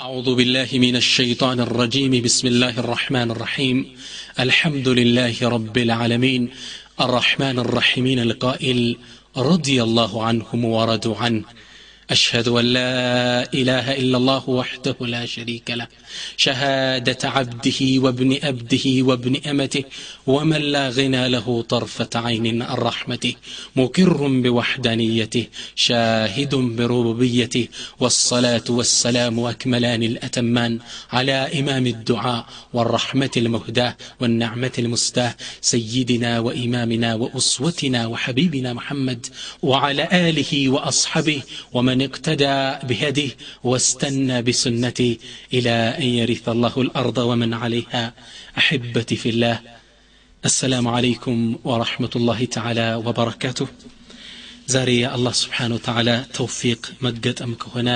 أعوذ بالله من الشيطان الرجيم. بسم الله الرحمن الرحيم. الحمد لله رب العالمين. الرحمن الرحيمين القائل رضي الله عنهم ورضوا عنه. أشهد أن لا إله إلا الله وحده لا شريك له. شهادة عبده وابن أبده وابن أمته ومن لا غنى له طرفة عين عن رحمته مكر بوحدانيته شاهد بربوبيته والصلاة والسلام أكملان الأتمان على إمام الدعاء والرحمة المهداة والنعمة المستاة سيدنا وإمامنا وأسوتنا وحبيبنا محمد وعلى آله وأصحابه ومن اقتدى بهديه واستنى بسنته إلى أن يرث الله الأرض ومن عليها أحبتي في الله السلام عليكم ورحمة الله تعالى وبركاته ዛሬ የአላህ ስብሓን ወተዓላ ተውፊቅ መገጠም ከሆነ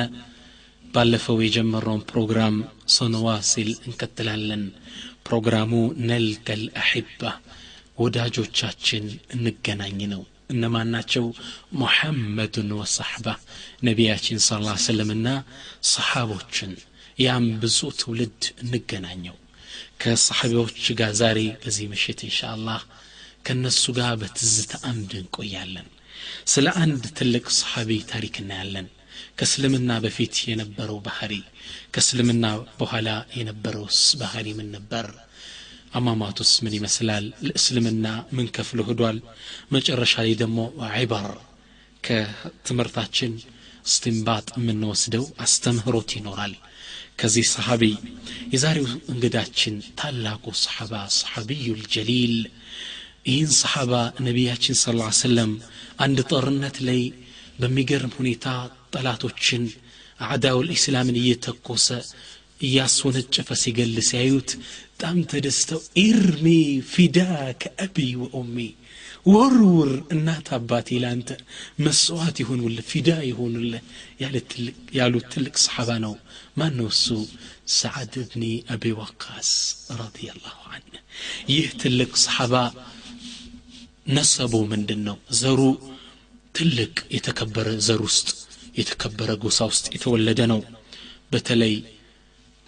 ባለፈው የጀመረውን ፕሮግራም ሶነዋ ሲል እንቀጥላለን ፕሮግራሙ ነልቀል አሒባ ወዳጆቻችን እንገናኝ ነው እነማን ናቸው? ሙሐመዱን ወሰሕባ ነቢያችን ስ ላ ሰለምና ሰሓቦችን። ያም ብዙ ትውልድ እንገናኘው። ከሰሓቢዎች ጋር ዛሬ በዚህ ምሽት እንሻ አላህ ከእነሱ ጋር በትዝታ አምድ እንቆያለን። ስለ አንድ ትልቅ ሰሓቢ ታሪክ እናያለን። ከእስልምና በፊት የነበረው ባህሪ ከእስልምና በኋላ የነበረውስ ባህሪ ምን ነበር አሟሟቱስ ምን ይመስላል? ለእስልምና ምን ከፍሎ ሂዷል መጨረሻ ላይ ደግሞ ዒበር ከትምህርታችን እስትንባጥ የምንወስደው አስተምህሮት ይኖራል። ከዚህ ሰሓቢ የዛሬው እንግዳችን ታላቁ ሰሓባ ሰሓቢዩ ልጀሊል ይህን ሰሓባ ነቢያችን ስ ሰለም አንድ ጦርነት ላይ በሚገርም ሁኔታ ጠላቶችን አዕዳው ልእስላምን እየተኮሰ እያስወነጨፈ ሲገል ሲያዩት በጣም ተደስተው ኢርሚ ፊዳ ከአቢ ወኦሚ ወርውር እናት አባቴ ለአንተ መስዋዕት ይሆኑል ፊዳ ይሆኑል ያሉት ትልቅ ሰሓባ ነው። ማን ነው እሱ? ሰዓድ እብኒ አቢ ወቃስ ረዲየላሁ አንህ ይህ ትልቅ ሰሓባ ነሰቡ ምንድን ነው ዘሩ ትልቅ የተከበረ ዘር ውስጥ የተከበረ ጎሳ ውስጥ የተወለደ ነው። በተለይ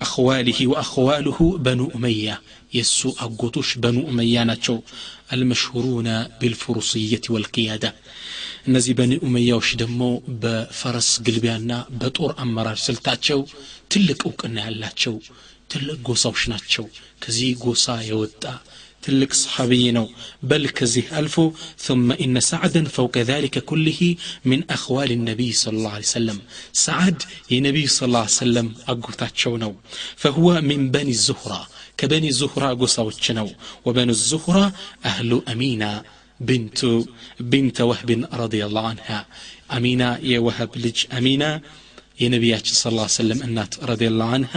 أخواله وأخواله بنو أمية. يسو أقوتوش بنو أمية ناتشو المشهورون بالفروسية والقيادة. نزي بني أمية وشدمو بفرس قلبيانا بطور أمرار تشو، تلك أوكنا هلاتشو تلك قوصا وشناتشو كزي قوصا يوتا ትልቅ ሰሓቢይ ነው በል ከዚህ አልፎ ثم إن سعدا فوق ذلك كله من أخوال النبي صلى الله عليه وسلم سعد የነቢዩ صلى الله عليه وسلم አጎታቸው ነው فهو من بني الزهرة كبني الزهرة ጎሳዎች ነው وبني الزهرة أهل أمينة بنت بنت وهب رضي الله عنها أمينة يا وهب لج أمينة የነቢያችን ስ ላ ሰለም እናት ረዲላሁ አንሃ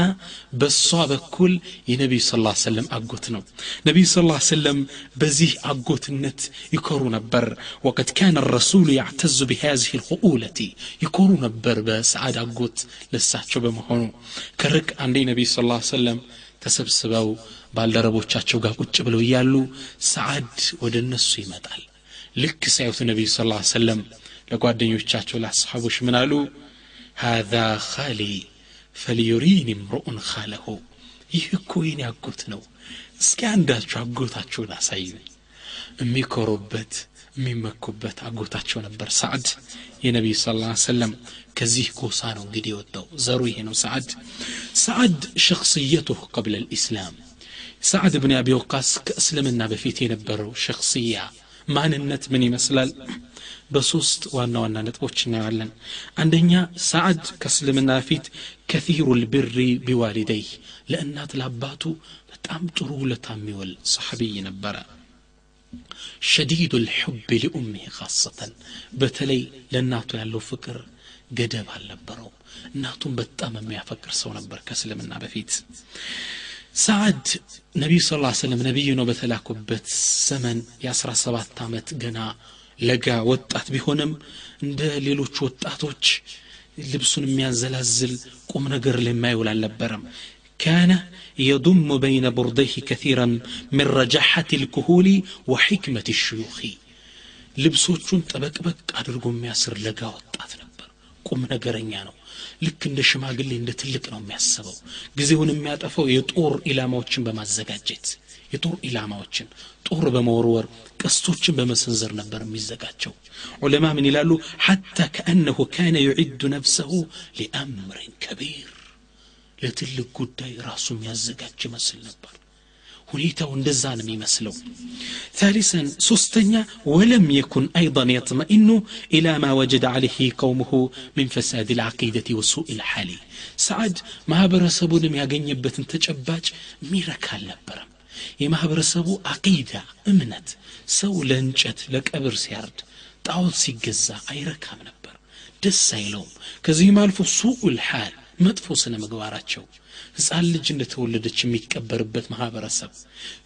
በእሷ በኩል የነቢዩ ስ ላ ሰለም አጎት ነው ነቢዩ ስ ላ ሰለም በዚህ አጎትነት ይኮሩ ነበር ወቀድ ካነ ረሱሉ ያዕተዙ ቢሃዚህ ልክኡለቲ ይኮሩ ነበር በሰዓድ አጎት ለሳቸው በመሆኑ ከርቅ አንዴ ነቢዩ ስ ላ ሰለም ተሰብስበው ባልደረቦቻቸው ጋር ቁጭ ብለው እያሉ ሰዓድ ወደ እነሱ ይመጣል ልክ ሳዩት ነቢዩ ስ ላ ሰለም ለጓደኞቻቸው ለአስሓቦች ምን አሉ هذا خالي فليريني امرؤ خاله ይህ እኮ የኔ አጎት ነው እስኪ አንዳችሁ አጎታችሁን አሳዩኝ የሚኮሩበት የሚመኩበት አጎታቸው ነበር ሰዓድ የነቢዩ ስ ላ ሰለም ከዚህ ጎሳ ነው እንግዲህ የወጣው ዘሩ ይሄ ነው ሰዓድ ሰዓድ ሸክስየቱሁ ቀብለ ልእስላም ሰዓድ ብን አቢ ወቃስ ከእስልምና በፊት የነበረው ሸክስያ ማንነት ምን ይመስላል በሶስት ዋና ዋና ነጥቦች እናየዋለን አንደኛ ሰዓድ ከእስልምና ፊት ከቲሩ ልብሪ ቢዋሊደይ ለእናት ለአባቱ በጣም ጥሩ ውለታ የሚወል ሰሐቢይ ነበረ ሸዲዱ ልሑብ ሊኡሚህ ካሰተን በተለይ ለእናቱ ያለው ፍቅር ገደብ አልነበረው እናቱን በጣም የሚያፈቅር ሰው ነበር ከእስልምና በፊት ሰዓድ ነቢዩ ስ ሰለም ነቢዩ ነው በተላኩበት ዘመን የአስራ ሰባት ዓመት ገና ለጋ ወጣት ቢሆንም እንደ ሌሎች ወጣቶች ልብሱን የሚያዘላዝል ቁም ነገር ላይ የማይውል አልነበረም كان يضم بين برديه كثيرا من رجاحة الكهول وحكمة الشيوخ ልብሶቹን ጠበቅበቅ አድርጎ የሚያስር ለጋ ወጣት ነበር ቁም ነገረኛ ነው ልክ እንደ ሽማግሌ እንደ ትልቅ ነው የሚያስበው ጊዜውን የሚያጠፈው የጦር ኢላማዎችን በማዘጋጀት የጦር ኢላማዎችን ጦር በመወርወር ቀስቶችን በመሰንዘር ነበር የሚዘጋጀው ዑለማ ምን ይላሉ ሐታ ከአነሁ ካነ ዩዒዱ ነፍሰሁ ሊአምርን ከቢር ለትልቅ ጉዳይ ራሱ የሚያዘጋጅ ይመስል ነበር ሁኔታው እንደዛ ነው የሚመስለው ثالثا سوستنيا ولم يكن أيضا يطمئن إلى ما وجد عليه قومه من فساد العقيدة وسوء الحال سعد ما برسبون يغنيبت تجباج ميرك አልነበረም የማህበረሰቡ አቂዳ እምነት ሰው ለእንጨት ለቀብር ሲያርድ ጣዖት ሲገዛ አይረካም ነበር። ደስ አይለውም። ከዚህም አልፎ ሱኡል ሓል መጥፎ ስነ ምግባራቸው ህፃን ልጅ እንደተወለደች የሚቀበርበት ማህበረሰብ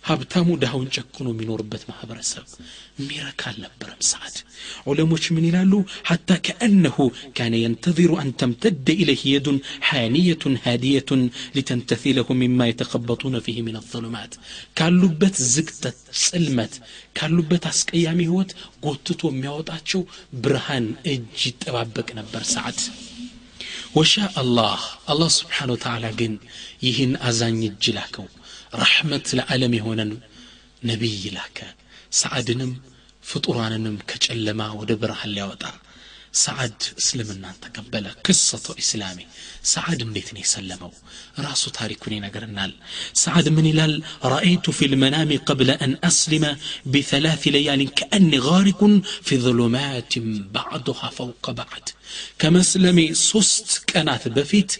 ሀብታሙ ድሃውን ጨክኖ የሚኖርበት ማህበረሰብ ሚረካ አልነበረም ሰዓድ ዑለሞች ምን ይላሉ ሐታ ከአነሁ ካነ የንተዚሩ አን ተምተደ ኢለህ የዱን ሓንየቱን ሃዲየቱን ሊተንተፊለሁ ሚማ የተከበጡነ ፊህ ምን አظሉማት ካሉበት ዝግተት ጽልመት ካሉበት አስቀያሚ ህይወት ጎትቶ የሚያወጣቸው ብርሃን እጅ ይጠባበቅ ነበር ሰዓድ ወሻ አላህ አላህ ስብሓን ወተዓላ ግን ይህን አዛኝ እጅ ላከው ረሕመት ለዓለም የሆነን ነቢይ ላከ። ሰዓድንም ፍጡራንንም ከጨለማ ወደ ብርሃን ሊያወጣ سعد اسلمنا انت قبله قصته اسلامي سعد مليت ني سلمو راسو تاريكوني نغرنال سعد من لال رايت في المنام قبل ان اسلم بثلاث ليال كأني غارق في ظلمات بعضها فوق بعض كمسلمي سست كانت بفيت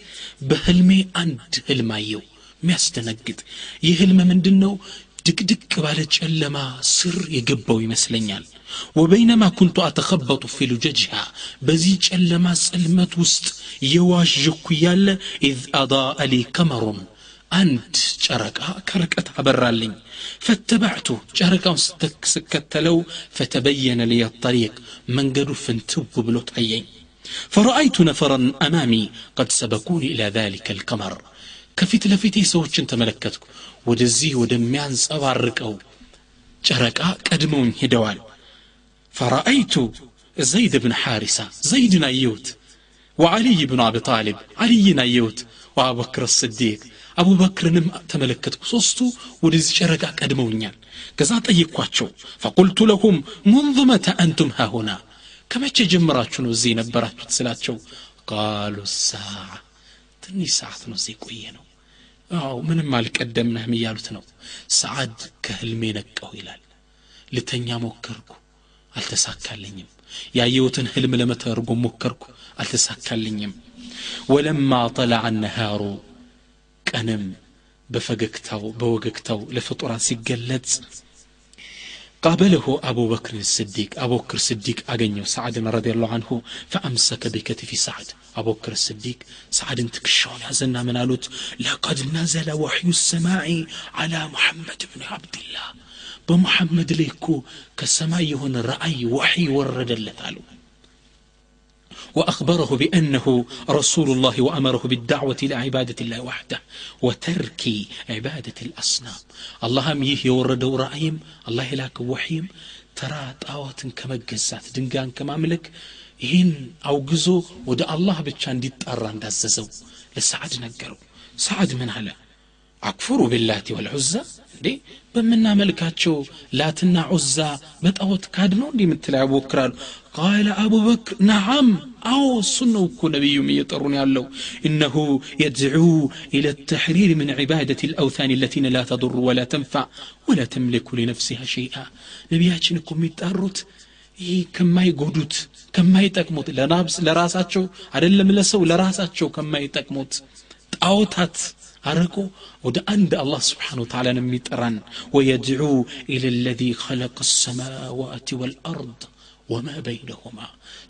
بهلمي عند هلمايو ميستنقد يهلم مندنو دقدق بالا ጨለማ ስር የገባው ይመስለኛል። ወበይነማ ኩንቱ አተኸበጡ ፊ ሉጀጅሃ በዚህ ጨለማ ጽልመት ውስጥ የዋዥኩ እያለ ኢዝ አዳአ ሊ ከመሩን አንድ ጨረቃ ከርቀት አበራልኝ ፈተባዕቱ ጨረቃውን ስከተለው ፈተበየነ ልየ ጠሪቅ መንገዱ ፍንትው ብሎ ታየኝ فرأيت نفرا أمامي قد سبقوني إلى ذلك القمر ከፊት ለፊቴ ሰዎችን ተመለከትኩ ወደዚህ ወደሚያንጸባርቀው ጨረቃ ቀድመውኝ ሄደዋል ፈረአይቱ ዘይድ ብን ሓሪሳ ዘይድን አየሁት ወዓልይ ብኑ አቢ ጣሊብ ዓልይን አየሁት ወአቡበክር ስዲቅ አቡበክርንም ተመለከትኩ ሶስቱ ወደዚህ ጨረቃ ቀድመውኛል ከዛ ጠየቅኳቸው ፈቁልቱ ለሁም ሙንዙ መተ አንቱም ሃሁና ከመቼ ጀምራችሁ ነው እዚህ የነበራችሁት ስላቸው ቃሉ ሳዓ ትንሽ ሰዓት ነው እዚህ ቆየ ነው አዎ ምንም አልቀደምነህም እያሉት ነው ሰዓድ ከህልሜ ነቀው ይላል ልተኛ ሞከርኩ አልተሳካልኝም ያየሁትን ህልም ለመተርጎም ሞከርኩ አልተሳካልኝም ወለማ ጠለዐ ነሃሩ ቀንም በፈገግታው በወገግታው ለፍጡራን ሲገለጽ قابله أبو بكر الصديق أبو بكر الصديق أغنيو سعد رضي الله عنه فأمسك بكتف سعد أبو بكر الصديق سعد تكشون يزنا من قالوت لقد نزل وحي السماء على محمد بن عبد الله بمحمد ليكو كالسماء هنا رأي وحي ورد اللتالو وأخبره بأنه رسول الله وأمره بالدعوة إلى عبادة الله وحده وترك عبادة الأصنام اللهم يه يورد رأيم الله لاك وحيم ترى طاوة كما جزات دنقان كما ملك ይህን አውግዞ ወደ አላህ ብቻ እንዲጠራ እንዳዘዘው ለሰዓድ ነገረው ሰዓድ ምን አለ አክፍሩ ቢላቲ ወልዑዛ እንዴ በምናመልካቸው ላትና ዑዛ በጣዖት ካድ ነው እንዲህ የምትላ ያቦክራሉ ቃለ አቡበክር ነዓም አዎ እሱን ነው እኮ ነቢዩም እየጠሩን ያለው እነሁ የድዑ ኢለ ተሕሪር ምን ዒባደት ልአውታን ለቲነ ላ ተضሩ ወላ ተንፋ ወላ ተምልኩ ሊነፍሲሃ ሸይአ ነቢያችን እኮ የሚጣሩት ይህ ከማይጎዱት ከማይጠቅሙት ለራሳቸው አደለም ለሰው ለራሳቸው ከማይጠቅሙት ጣዖታት አርቆ ወደ አንድ አላህ ስብሓን ወተዓላን የሚጠራን ወየድዑ ኢለ ለዚ ኸለቀ ሰማዋት ወልአርድ ወማ በይነሁማ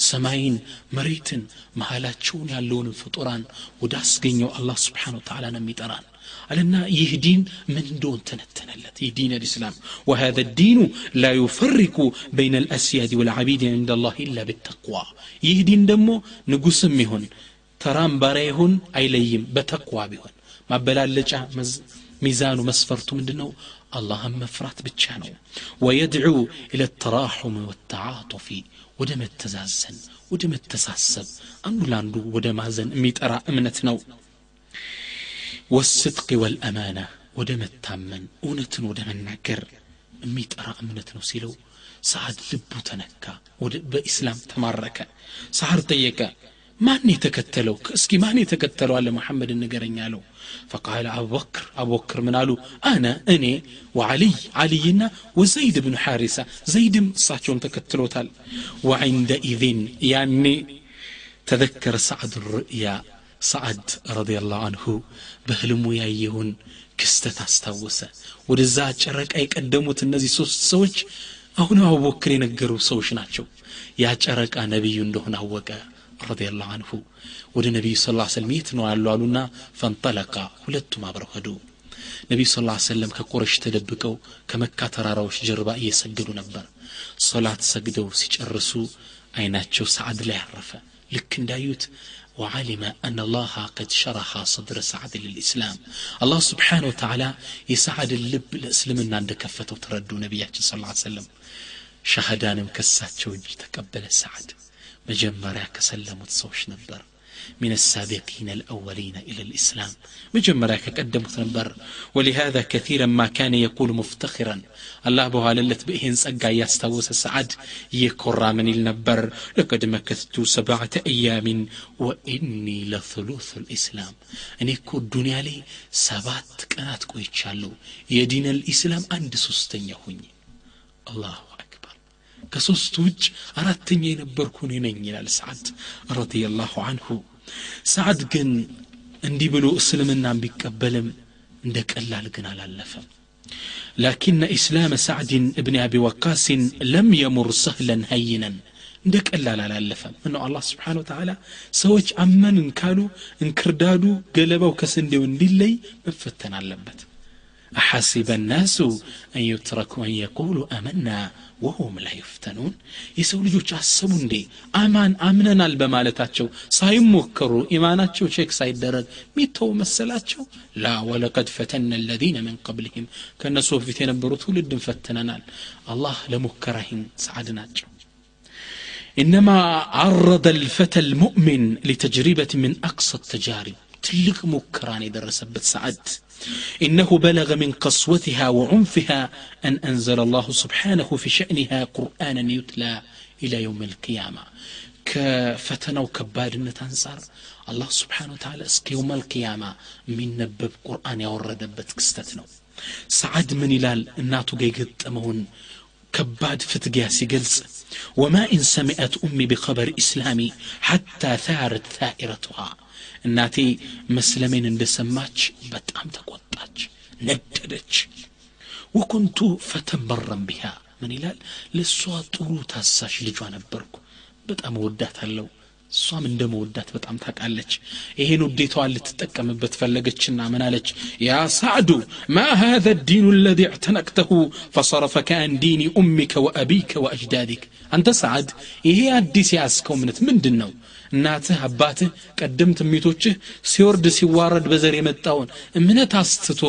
ሰማይን መሬትን መሃላቸውን ያለውን ፍጡራን ወደ አስገኘው አላህ ስብሓን ወተዓላ ነው የሚጠራን አለና ይህ ዲን ምን እንደሆን ተነተነለት ይህ ዲን الإسلام وهذا الدين لا يفرق بين الأسياد والعبيد عند الله إلا بالتقوى ይህ ዲን ደግሞ ንጉስም ይሁን ተራም ባሪያ ይሁን አይለይም በተቅዋ ቢሆን ማበላለጫ ሚዛኑ መስፈርቱ ምንድን ነው አላህን መፍራት ብቻ ነው ወየድዑ ኢለ ተራሑም ወተዓጡፊ ወደ መተዛዘን ወደ መተሳሰብ አንዱ ለአንዱ ወደ ማዘን የሚጠራ እምነት ነው ወስድቅ ወልአማና ወደ መታመን እውነትን ወደ መናገር የሚጠራ እምነት ነው ሲለው ሰዓድ ልቡ ተነካ በኢስላም ተማረከ ሳህር ጠየቀ ማን የተከተለው እስኪ ማን የተከተለው አለ መሐመድን ንገረኝ አለው ፈቃለ አቡበክር አቡበክር ምን አሉ አነ እኔ ወዓልይ አልይና ወዘይድ ብኑ ሐሪሳ ዘይድም እሳቸውን ተከትሎታል ወዕንደ ኢዝን ያኔ ተዘከረ ሰዓድ ርዕያ ሰዓድ ረዲየላሁ አንሁ በህልሙ ያየውን ክስተት አስታወሰ ወደዛ ጨረቃ የቀደሙት እነዚህ ሶስት ሰዎች አሁን አቡበክር የነገሩ ሰዎች ናቸው ያ ጨረቃ ነቢዩ እንደሆነ አወቀ ረዲየላሁ አንሁ ወደ ነቢዩ ስ ሰለም የት ነው ያሉ አሉና ፈንጠለቃ ሁለቱም አብረው ሄዱ ነቢዩ ስ ሰለም ከቁረሽ ተደብቀው ከመካ ተራራዎች ጀርባ እየሰገዱ ነበር ሶላት ሰግደው ሲጨርሱ አይናቸው ሰዓድ ላይ አረፈ ልክ እንዳዩት وعلم أن الله قد شرح صدر سعد للإسلام الله سبحانه وتعالى يسعد اللب لإسلامنا عند كفته تردوا نبياتي صلى الله عليه وسلم شهدانم كسات وجه تقبل سعد مجمرا كسلمت صوش نبر. من السابقين الأولين إلى الإسلام. مجمرا كقدمت نبر. ولهذا كثيرا ما كان يقول مفتخرا. الله بها للت بإهن سقا يستوس سعد. يكرى من النبر. لقد مكثت سبعة أيام وإني لثلوث الإسلام. أني كو الدنيا لي سبات كانت كويتشالو. يدين الإسلام عند سستن يهوني الله أكبر ከሶስቱ ውጭ አራተኛ የነበርኩ እኔ ነኝ ይላል ሰዓድ ረዲየላሁ አንሁ ሰዓድ ግን እንዲህ ብሎ እስልምናን ቢቀበልም እንደ ቀላል ግን አላለፈም لكن إسلام سعد ابن أبي وقاص لم يمر سهلا هينا እንደ ቀላል አላለፈም ምነው አላህ ስብሓን ወተላ ሰዎች አመንን ካሉ እንክርዳዱ ገለባው ከስንዴው እንዲለይ መፈተን አለበት أحسب الناس أن يتركوا أن يقولوا آمنا وهم لا يفتنون የሰው ልጆች አሰቡ እንዴ አማን አምነናል በማለታቸው ሳይሞከሩ ኢማናቸው ቼክ ሳይደረግ ሚተው መሰላቸው ላ ወለቀድ ፈተና الذين من قبلهم ከእነሱ በፊት የነበሩ ትውልድን ፈትነናል አላህ ለሙከራሂን ሰዓድ ናቸው إنما عرض الفتى المؤمن لتجربة من أقصى التجارب تلك مكران درسبت سعد. إنه بلغ من قسوتها وعنفها أن أنزل الله سبحانه في شأنها قرآنا يتلى إلى يوم القيامة. كفتنا وكباد أنصار. الله سبحانه وتعالى اسك يوم القيامة من نبب قرآن يورد بتكستتنا سعد من إلال الناتو جيجت أمون كباد فتقيا سيقلس. وما إن سمعت أمي بخبر إسلامي حتى ثارت ثائرتها. እናቴ መስለሜን እንደሰማች በጣም ተቆጣች ነደደች ወኩንቱ ፈተመረም ቢሃ ምን ይላል ለእሷ ጥሩ ታሳሽ ልጇ ነበርኩ በጣም እወዳታለሁ እሷም እንደ መወዳት በጣም ታውቃለች ይሄን ውዴታዋን ልትጠቀምበት ፈለገችና ምን አለች ያ ሳዕዱ ማ هذا الدين الذي اعتنقته فصرفك عن دين أمك وأبيك وأجدادك أنت سعد ይሄ አዲስ ያስከው እምነት ምንድን ነው እናትህ አባትህ ቀደምት ትሚቶችህ ሲወርድ ሲዋረድ በዘር የመጣውን እምነት አስትቶ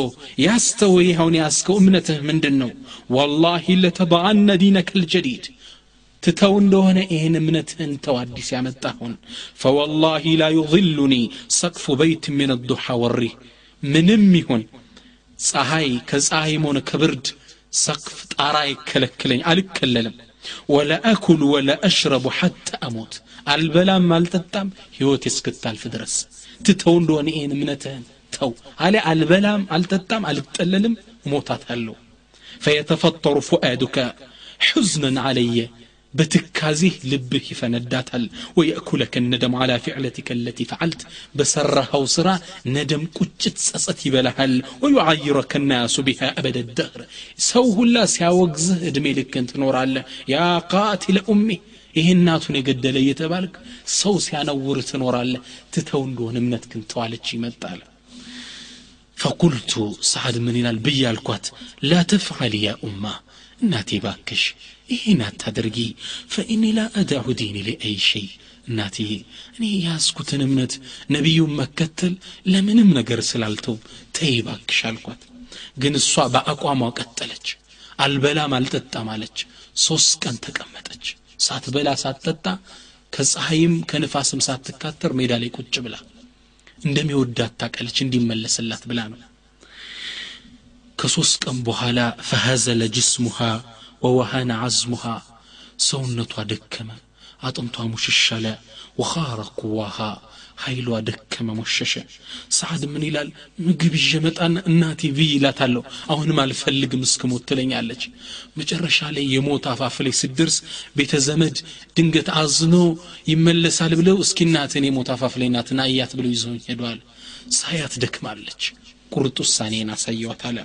ያስተው ይኸውን ያስከው እምነትህ ምንድን ነው ወላሂ ለተባአነ ዲነከ ልጀዲድ ትተው እንደሆነ ይህን እምነትህን ተው አዲስ ያመጣሁን ፈወላሂ ላ ዩظሉኒ ሰቅፉ በይት ምን ዱሓ ወሪ ምንም ይሁን ፀሐይ ከፀሐይም ሆነ ከብርድ ሰቅፍ ጣራ አይከለክለኝ አልከለልም ወላ አኩል ወላ አሽረቡ ሐታ አሞት አልበላም አልጠጣም ህይወት እስክታልፍ ድረስ ትተው እንደሆነ ይህን እምነትህን ተው አለ አልበላም አልጠጣም አልጠለልም እሞታታለሁ ፈየተፈጠሩ ፉአዱከ حزنا علي بتكازيه لبه فنداتل ويأكلك الندم على فعلتك التي فعلت بسرها وسرا ندم كجت سست بلهل ويعيرك الناس بها أبد الدهر سوه الله سياوغزه ادمي لك انت نور الله يا قاتل أمي ይህ እናቱን የገደለ እየተባልክ ሰው ሲያነውር ትኖራለህ ትተው እንደሆነ እምነት ግን ተዋለች ይመጣል ፈቁልቱ ሰዓድ ምን ይላል ብዬ አልኳት ላ ተፍዓል ያ ኡማ እናቴ ባክሽ ይህን አታደርጊ ፈኢኒ ላ አዳዑ ዲኒ ሊአይ ሸይ። እናቴ እኔ የያዝኩትን እምነት ነቢዩን መከተል ለምንም ነገር ስላልተው ተይ ባክሽ አልኳት። ግን እሷ በአቋሟ ቀጠለች። አልበላም አልጠጣም አለች። ሶስት ቀን ተቀመጠች። ሳትበላ ሳትጠጣ ከፀሐይም ከንፋስም ሳትካተር ሜዳ ላይ ቁጭ ብላ እንደሚወዳት ታቀለች እንዲመለስላት ብላ ነው። ከሶስት ቀን በኋላ ፈሀዘለ ጅስሙሃ ወወሃነ አዝሙሃ ሰውነቷ ደከመ አጥንቷ ሙሽሻለ ወኻረ ኃይሏ ደከመ ሞሸሸ። ሰዓድ ምን ይላል? ምግብ ይዤ እናቴ ብይ ይላታለሁ አሁንም አልፈልግም እስክሞት ትለኛለች። መጨረሻ ላይ የሞት አፋፍ ላይ ስደርስ ቤተ ዘመድ ድንገት አዝኖ ይመለሳል ብለው እስኪ እናትን የሞት አፋፍ ላይ ናትና እያት ብለው ይዘውኝ ሄደዋል ሳያት ደክማለች። ቁርጥ ውሳኔን አሳየዋት አለ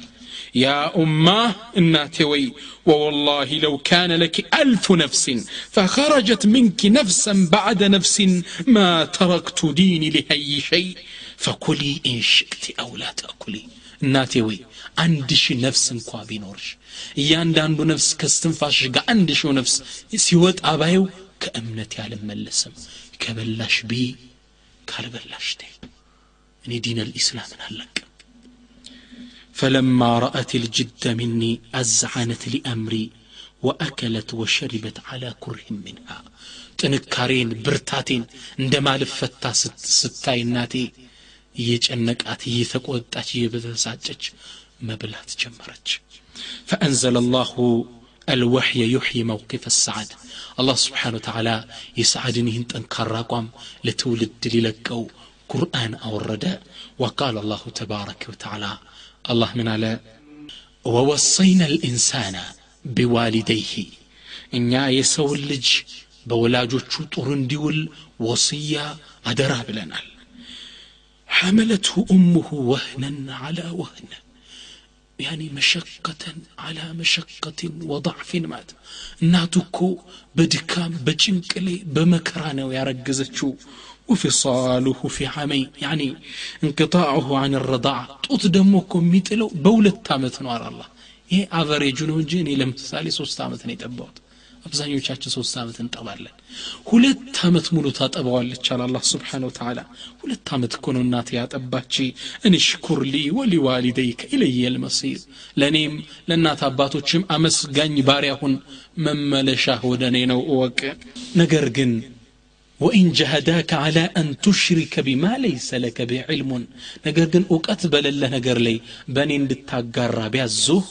يا أماه إناتي وي ووالله لو كان لك ألف نفس فخرجت منك نفسا بعد نفس ما تركت ديني لهي شيء فكلي إن شئت أو لا تأكلي እናቴ ወይ አንድ ሺህ ነፍስ እንኳ ቢኖርሽ እያንዳንዱ ነፍስ ከስትንፋሽሽ ጋር አንድ ሺው ነፍስ ሲወጣ ባየው ከእምነት ያልመለስም ከበላሽ ብይ ካልበላሽ ተይ እኔ ዲን ልኢስላምን አለቅም فلما رأت الجد مني أزعنت لأمري وأكلت وشربت على كره منها ጥንካሬን ብርታቴን እንደማልፈታ ስታይ እናቴ እየጨነቃት እየተቆጣች እየበተሳጨች መብላት ጀመረች فأنزل الله الوحي يحيي موقف السعد الله سبحانه وتعالى يسعد نهن تنكر قام لتولد للقو قرآن أورد وقال الله تبارك وتعالى الله من على ووصينا الإنسان بوالديه እኛ የሰው ልጅ በወላጆቹ ጡር እንዲውል ወስያ አደራ ብለናል حملته أمه وهنا على وهن يعني مشقة على مشقة وضعف مات እናቱኮ በድካም በጭንቅ ላይ በመከራ ነው ያረገዘችው ወፊሳሉሁ ፊ ሐመይን ያኒ እንቅጣዑሁ አን ረዳዓ ጡት ደግሞ እኮ የሚጥለው በሁለት ዓመት ነው አላላ ይህ አቨሬጁ ነው እንጂ እኔ ለምሳሌ ሶስት ዓመት ነው የጠባሁት። አብዛኞቻችን ሶስት ዓመት እንጠባለን። ሁለት ዓመት ሙሉ ታጠባዋለች አለ አላህ ስብሓን ወተላ ሁለት ዓመት እኮ ነው እናት ያጠባች። እንሽኩር ሊ ወሊዋሊደይከ ኢለየ ልመሲር ለእኔም ለእናት አባቶችም አመስጋኝ ባሪያ ሁን። መመለሻህ ወደ እኔ ነው እወቅ። ነገር ግን وإن جهداك على أن تشرك بما ليس لك بعلم. نقر قن أكتبل الله نقر لي. بني لتقر بيزه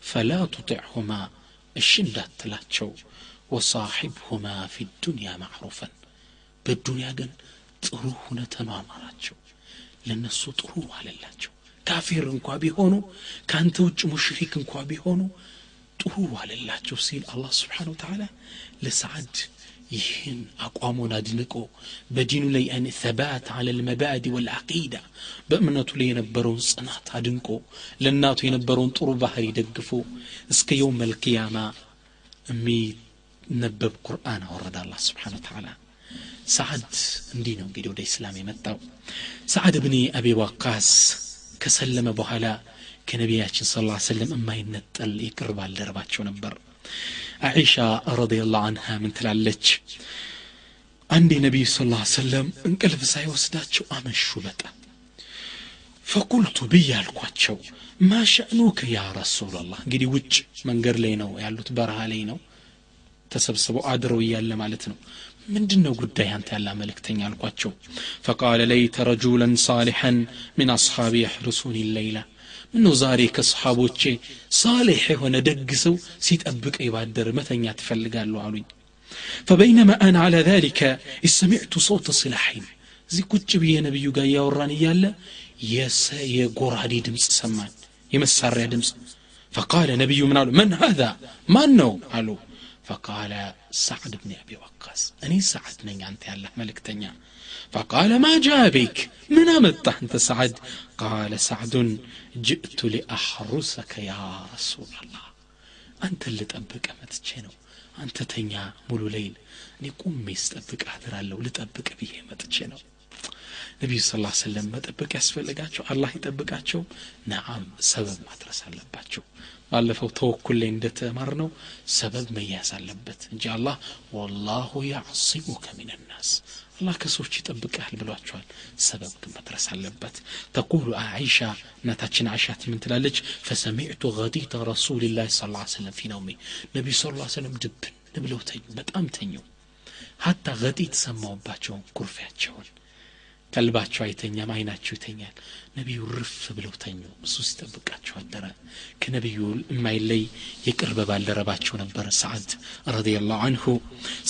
فلا تطعهما. الشندات لا وصاحبهما في الدنيا معروفا. بالدنيا قن تروحنا تماما راتشو لأن الصوت روح على الله كافر انكوا بيهونو. كان توج مشرك انكوا بيهونو. تروه على الله سيل الله سبحانه وتعالى لسعد ይህን አቋሙን አድንቆ በዲኑ ላይ አን ተባት አለ ልመባዲ ወልዓቂዳ በእምነቱ ላይ የነበረውን ጽናት አድንቆ ለእናቱ የነበረውን ጥሩ ባህሪ ደግፎ እስከ የውም መልቅያማ የሚነበብ ቁርአን አወረደ አላ ስብሓን ወተዓላ ሰዓድ እንዲህ ነው እንግዲህ ወደ ኢስላም የመጣው ሰዓድ ብኒ አቢ ዋቃስ ከሰለመ በኋላ ከነቢያችን ስ ላ ሰለም የማይነጠል የቅርብ አልደረባቸው ነበር አኢሻ ረዲየላሁ አንሃ ምን ትላለች አንድ የነቢዩ ስ ላ ሰለም እንቅልፍ ሳይወስዳቸው አመሹ በጣም ፈቁልቱ ብዬ አልኳቸው ማ ሸእኑከ ያ ረሱላላህ እንግዲህ ውጭ መንገድ ላይ ነው ያሉት በረሃ ላይ ነው ተሰብስበው አድረው እያለ ማለት ነው ምንድን ነው ጉዳይ አንተ ያለ መልእክተኛ አልኳቸው ፈቃለ ለይተ ረጁለን ሳሊሐን ምን አስሓቢ የሕርሱን ለይላ ምነው ዛሬ ከሰሓቦቼ ሳሌሕ የሆነ ደግ ሰው ሲጠብቀ ባደር መተኛ ትፈልጋለሁ አሉኝ فبينما أنا على ذلك سمعت صوت سلاحين እዚህ ቁጭ ብዬ ነቢዩ ጋር እያወራን እያለ የጎራዴ ድምፅ ሰማን የመሳሪያ ድምፅ فقال نبي من قالوا من هذا من نو قالوا فقال سعد بن أبي وقاص أني سعد من أنت الله ملك تنيا فقال ما جاء بك من أمت أنت سعد قال سعد جئت لأحرسك يا رسول الله أنت اللي تطبق متجنو أنت تنيا مولو ليل እኔ ቁሜ ስጠብቅ አድራለሁ ልጠብቅ ብዬ መጥቼ ነው ነቢዩ ስ ሰለም መጠበቅ ያስፈልጋቸው አላህ ይጠብቃቸው ነአም ሰበብ ማድረስ አለባቸው ባለፈው ተወኩል ላይ እንደተማር ነው ሰበብ መያዝ አለበት እንጂ አላህ ወላሁ ያዕሲሙከ ሚንናስ አላህ ከሰዎች ይጠብቃል ብሏቸዋል ሰበብ ግን መድረስ አለበት ተቁሉ አይሻ እናታችን አይሻ ምን ትላለች ፈሰሚዕቱ ገዲተ ረሱልላህ ስ ሰለም ፊ ነውሜ ነቢዩ ስ ሰለም ድብን ብለው ተኙ በጣም ተኙ ሀታ ገጢት ሰማውባቸው ኩርፊያቸውን ቀልባቸው አይተኛም አይናቸው ይተኛል ነቢዩ ርፍ ብለው ተኙ እሱ ሲጠብቃቸው አደረ ከነቢዩ የማይለይ የቅርብ ባልደረባቸው ነበር ሰዓድ ረዲየላሁ አንሁ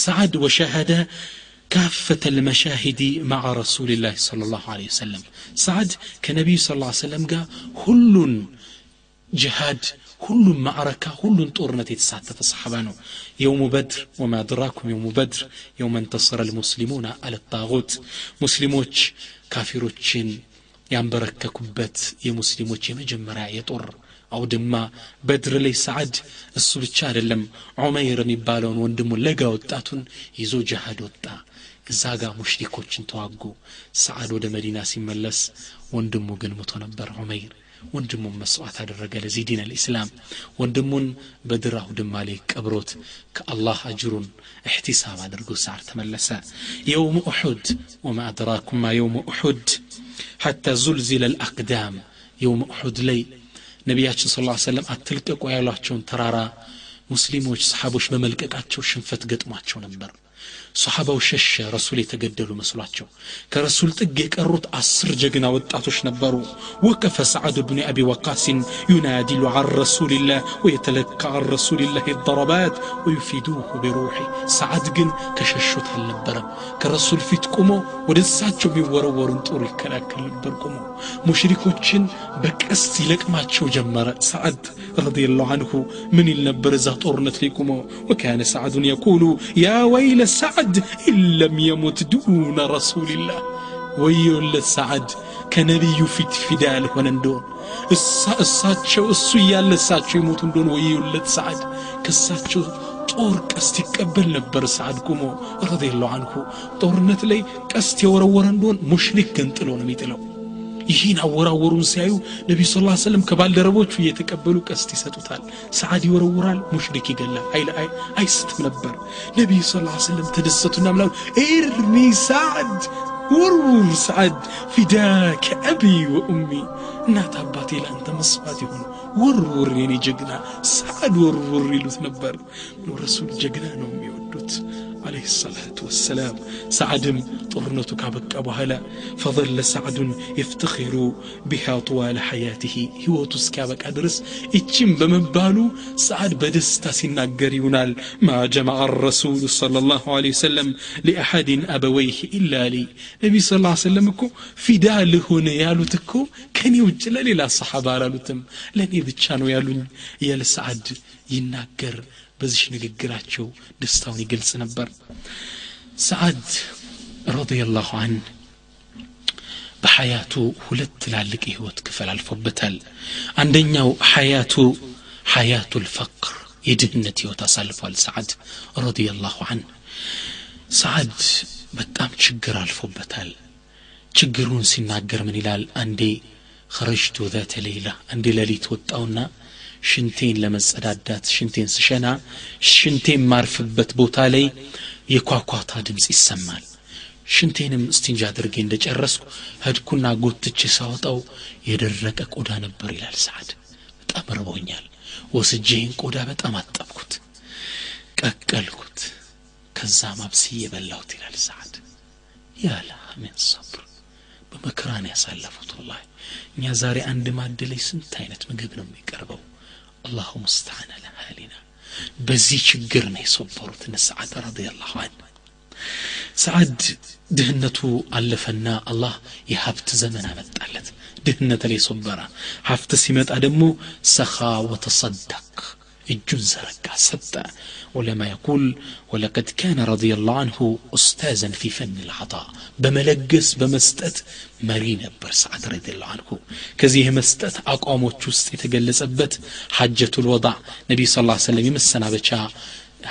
ሰዓድ ወሸሃደ كافة المشاهد مع رسول الله صلى الله عليه وسلم سعد كنبي صلى الله عليه وسلم قال كل جهاد ሁሉም ማዕረካ ሁሉን ጦርነት የተሳተፈ ሰሓባ ነው። የውሙ በድር ወማ ድራኩም የውሙ በድር የውመን ተሰረ ልሙስሊሙና አለጣዖት ሙስሊሞች ካፊሮችን ያንበረከኩበት የሙስሊሞች የመጀመሪያ የጦር አውድማ በድር ላይ ሰዓድ እሱ ብቻ አይደለም። ዑመይር የሚባለውን ወንድሙ ለጋ ወጣቱን ይዞ ጅሃድ ወጣ። እዛ ጋር ሙሽሪኮችን ተዋጉ። ሰዓድ ወደ መዲና ሲመለስ ወንድሙ ግን ሙቶ ነበር ዑመይር። ወንድሙን መስዋዕት አደረገ ለዚህ ዲን አልእስላም ወንድሙን በድር አውድማ ላይ ቀብሮት ከአላህ አጅሩን እሕቲሳብ አድርጎ ሳር ተመለሰ የውም ኡሑድ ወማ አድራኩማ የውም ኡሑድ ሐታ ዙልዚለ ልአቅዳም የውም ኡሑድ ላይ ነቢያችን ስ ሰለም አትልቀቁ ያሏቸውን ተራራ ሙስሊሞች ሰሓቦች በመልቀቃቸው ሽንፈት ገጥሟቸው ነበር ሰሓባው ሸሸ ረሱል የተገደሉ መስሏቸው ከረሱል ጥግ የቀሩት አስር ጀግና ወጣቶች ነበሩ ወቀፈ ሰዓድ ብን አቢ ወቃሲን ዩናዲሉ አን ረሱልላህ ወየተለካ አን ረሱልላህ ضረባት ወዩፊዱሁ ቢሩሒ ሰዓድ ግን ከሸሹት አልነበረም ከረሱል ፊት ቁሞ ወደ እሳቸው የሚወረወሩን ጦር ይከላከል ነበር ቁሞ ሙሽሪኮችን በቀስት ይለቅማቸው ጀመረ ሰዓድ ረዲየላሁ አንሁ ምን ይል ነበር እዛ ጦርነት ላይ ቁሞ ወካነ ሰዓዱን የቁሉ ያ ወይለ ሰዓድ ኢለም የሙት ዱነ ረሱልላህ ወዮለት ሰዓድ ከነቢዩ ፊት ፊዳ ያልሆነ እንደሆን እሳቸው እሱ እያለ እሳቸው የሞቱ እንደሆን ወዮለት ሰዓድ ከእሳቸው ጦር ቀስት ይቀበል ነበር ሰዓድ ቁሞ ረዲየላሁ አንሁ ጦርነት ላይ ቀስት የወረወረ እንደሆን ሙሽሪክ ገንጥሎ ነው የሚጥለው ይህን አወራወሩን ሲያዩ ነቢዩ ስ ሰለም ከባልደረቦቹ እየተቀበሉ ቀስት ይሰጡታል ሰዓድ ይወረውራል ሙሽሪክ ይገላል አይስትም ነበር ነቢዩ ስ ሰለም ተደሰቱና ምላሉ ኤርሚ ሰዓድ ወርውር ሰዓድ ፊዳከ አቢ ወኡሚ እናት አባቴ ለአንተ መስዋዕት የሆኑ ወርውር የኔ ጀግና ሰዓድ ወርውር ይሉት ነበር ረሱል ጀግና ነው የሚወዱት عليه الصلاة والسلام. سعد طرنة كابك أبو هلا فظل سعد يفتخر بها طوال حياته. هو تسكابك أدرس. إتشم بمبالو سعد بدستا سناقر ينال ما جمع الرسول صلى الله عليه وسلم لأحد أبويه إلا لي. نبي صلى الله عليه وسلم في دال هنا يالو تكو كان يوجل للا الصحابة لالوتم لن يبتشانو يالو يال سعد يناقر. በዚህ ንግግራቸው ደስታውን ይገልጽ ነበር ሰዓድ ረዲየላሁ አን በሐያቱ ሁለት ትላልቅ የህይወት ክፍል አልፎበታል አንደኛው ሐያቱ ሐያቱ ልፈቅር የድህነት ህይወት አሳልፏል ሰዓድ ረዲየላሁ አን ሰዓድ በጣም ችግር አልፎበታል ችግሩን ሲናገር ምን ይላል አንዴ خرجت ذات ليلة عندي ليلة وطاونا ሽንቴን ለመጸዳዳት ሽንቴን ስሸና ሽንቴን ማርፍበት ቦታ ላይ የኳኳታ ድምፅ ይሰማል። ሽንቴንም እስቲንጃ አድርጌ እንደጨረስኩ ህድኩና ጎትቼ ሳወጣው የደረቀ ቆዳ ነበር ይላል ሰዓድ። በጣም ርቦኛል። ወስጄ ይህን ቆዳ በጣም አጠብኩት። ቀቀልኩት። ከዛ ማብስዬ የበላሁት ይላል ሰዓድ። ያለ ምን ሰብር። በመከራን ያሳለፉት ወላ እኛ ዛሬ አንድ ማድ ላይ ስንት አይነት ምግብ ነው የሚቀርበው አላሁ ሙስተዓን አለ ሀሊና በዚህ ችግር ነው የሰበሩት እነ ሰዓድ ረዲየላሁ አን ሰዓድ ድህነቱ አለፈና አላህ የሀብት ዘመን አመጣለት ድህነት ላይ ሶበራ ሀብት ሲመጣ ደግሞ ሰኻ ወተሰደቅ እጁን ዘረጋ ሰጠ ዑለማ የቁል ወለቀድ ካነ ረዲየላሁ አንሁ ኡስታዘን ፊ ፈን ልዓጣ በመለገስ በመስጠት መሪ ነበር ሰዓድ ረዲየላሁ አንሁ ከዚህ የመስጠት አቋሞች ውስጥ የተገለጸበት ሐጀቱል ወዳዕ ነቢይ ስ ሰለም የመሰናበቻ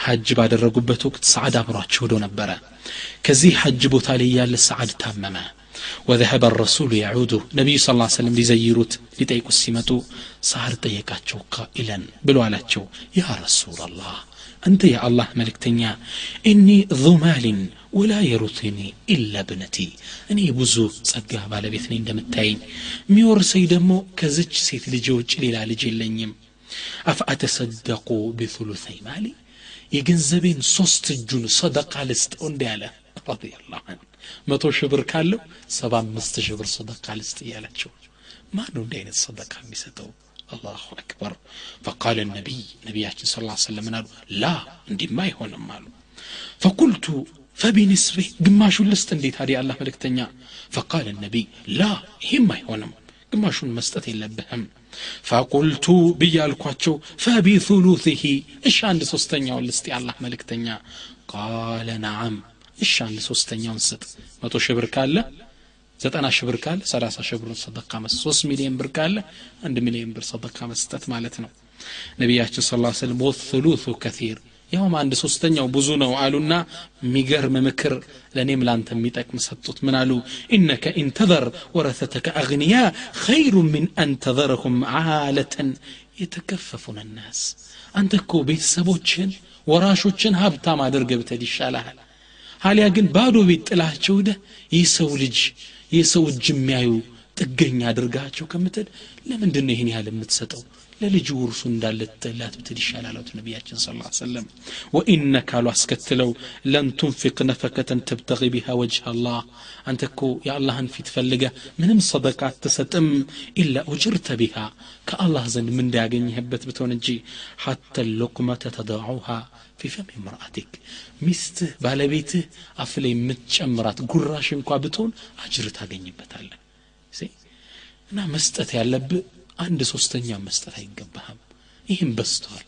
ሐጅ ባደረጉበት ወቅት ሰዓድ አብሯቸው ሄዶ ነበረ ከዚህ ሐጅ ቦታ ላይ ያለ ሰዓድ ታመመ وذهب الرسول يعود. نبي صلى الله عليه وسلم لزيروت لتيك السمتو صار تيكاتشو قائلا بلوالاتشو يا رسول الله أنت يا الله ملك تنيا إني ضمال ولا يرثني إلا ابنتي. أني بزو صدقها بالا بثنين دمتين ميور سيدمو كزج سيت لجوج للا لجلنيم أفأتصدق بثلثي مالي يجنزبين صوست الجن صدق على استون رضي الله عنه መቶ ሺህ ብር ካለው ሰባ አምስት ሺህ ብር ሰደቃ ልስጥ እያላቸው ማን ነው እንዲህ አይነት ሰደቃ የሚሰጠው? አላሁ አክበር። ፈቃለ ነቢይ ነቢያችን ስ ላ አሉ? ላ እንዲማ አይሆንም አሉ። ፈቁልቱ ፈቢንስቤ ግማሹን ልስጥ እንዴት? ታዲያ አላህ መልእክተኛ። ፈቃለ ነቢይ ላ ይህም አይሆንም ግማሹን መስጠት የለብህም። ፈቁልቱ ብያልኳቸው ፈቢثሉثህ እሺ አንድ ሶስተኛውን ልስጥ የአላህ መልእክተኛ። ቃለ ነዓም እሺ አንድ ሶስተኛውን ስጥ መቶ ሺህ ብር ካለ ዘጠና ሺህ ብር ካለ ሰላሳ ሺህ ብር ሰደቃ መስጠት ሶስት ሚሊዮን ብር ካለ አንድ ሚሊዮን ብር ሰደቃ መስጠት ማለት ነው ነቢያችን ስ ስለም ወሉቱ ከር ያውም አንድ ሶስተኛው ብዙ ነው አሉና ሚገርም ምክር ለእኔም ላንተ የሚጠቅም ሰጡት ምን አሉ ኢነከ ኢንተዘር ወረሰተከ አግንያ ኸይሩ ምን አንተዘረሁም አለተን የተከፈፉን ናስ አንተ እኮ ቤተሰቦችን ወራሾችን ሀብታም አድርገህ ብትሄድ ይሻልሃል ሀሊያ ግን ባዶ ቤት ጥላቸው ደ የሰው ልጅ የሰው እጅ የሚያዩ ጥገኛ አድርጋቸው ከምትል ለምንድን ነው ይህን ያህል የምትሰጠው ለልጁ ውርሱ እንዳለትላት ብትል ይሻላል አሉት ነቢያችን ስ ሰለም ወኢነ ካሉ አስከትለው ለን ቱንፊቅ ነፈከተን ተብተቂ ቢሃ ወጅህ አላህ አንተ እኮ የአላህን ፊት ፈልገ ምንም ሰደቃ አትሰጥም ኢላ ኡጅርተ ቢሃ ከአላህ ዘንድ ምን እንዳያገኝህበት ብትሆን እንጂ ሐተ ሉቅመተ ተዳዑሃ ፊ ፈም ምርአቲክ ሚስትህ ባለቤትህ አፍ ላይ የምትጨምራት ጉራሽ እንኳ ብትሆን አጅር ታገኝበታለን እና መስጠት ያለብህ አንድ ሶስተኛ መስጠት አይገባህም። ይህም በስተዋል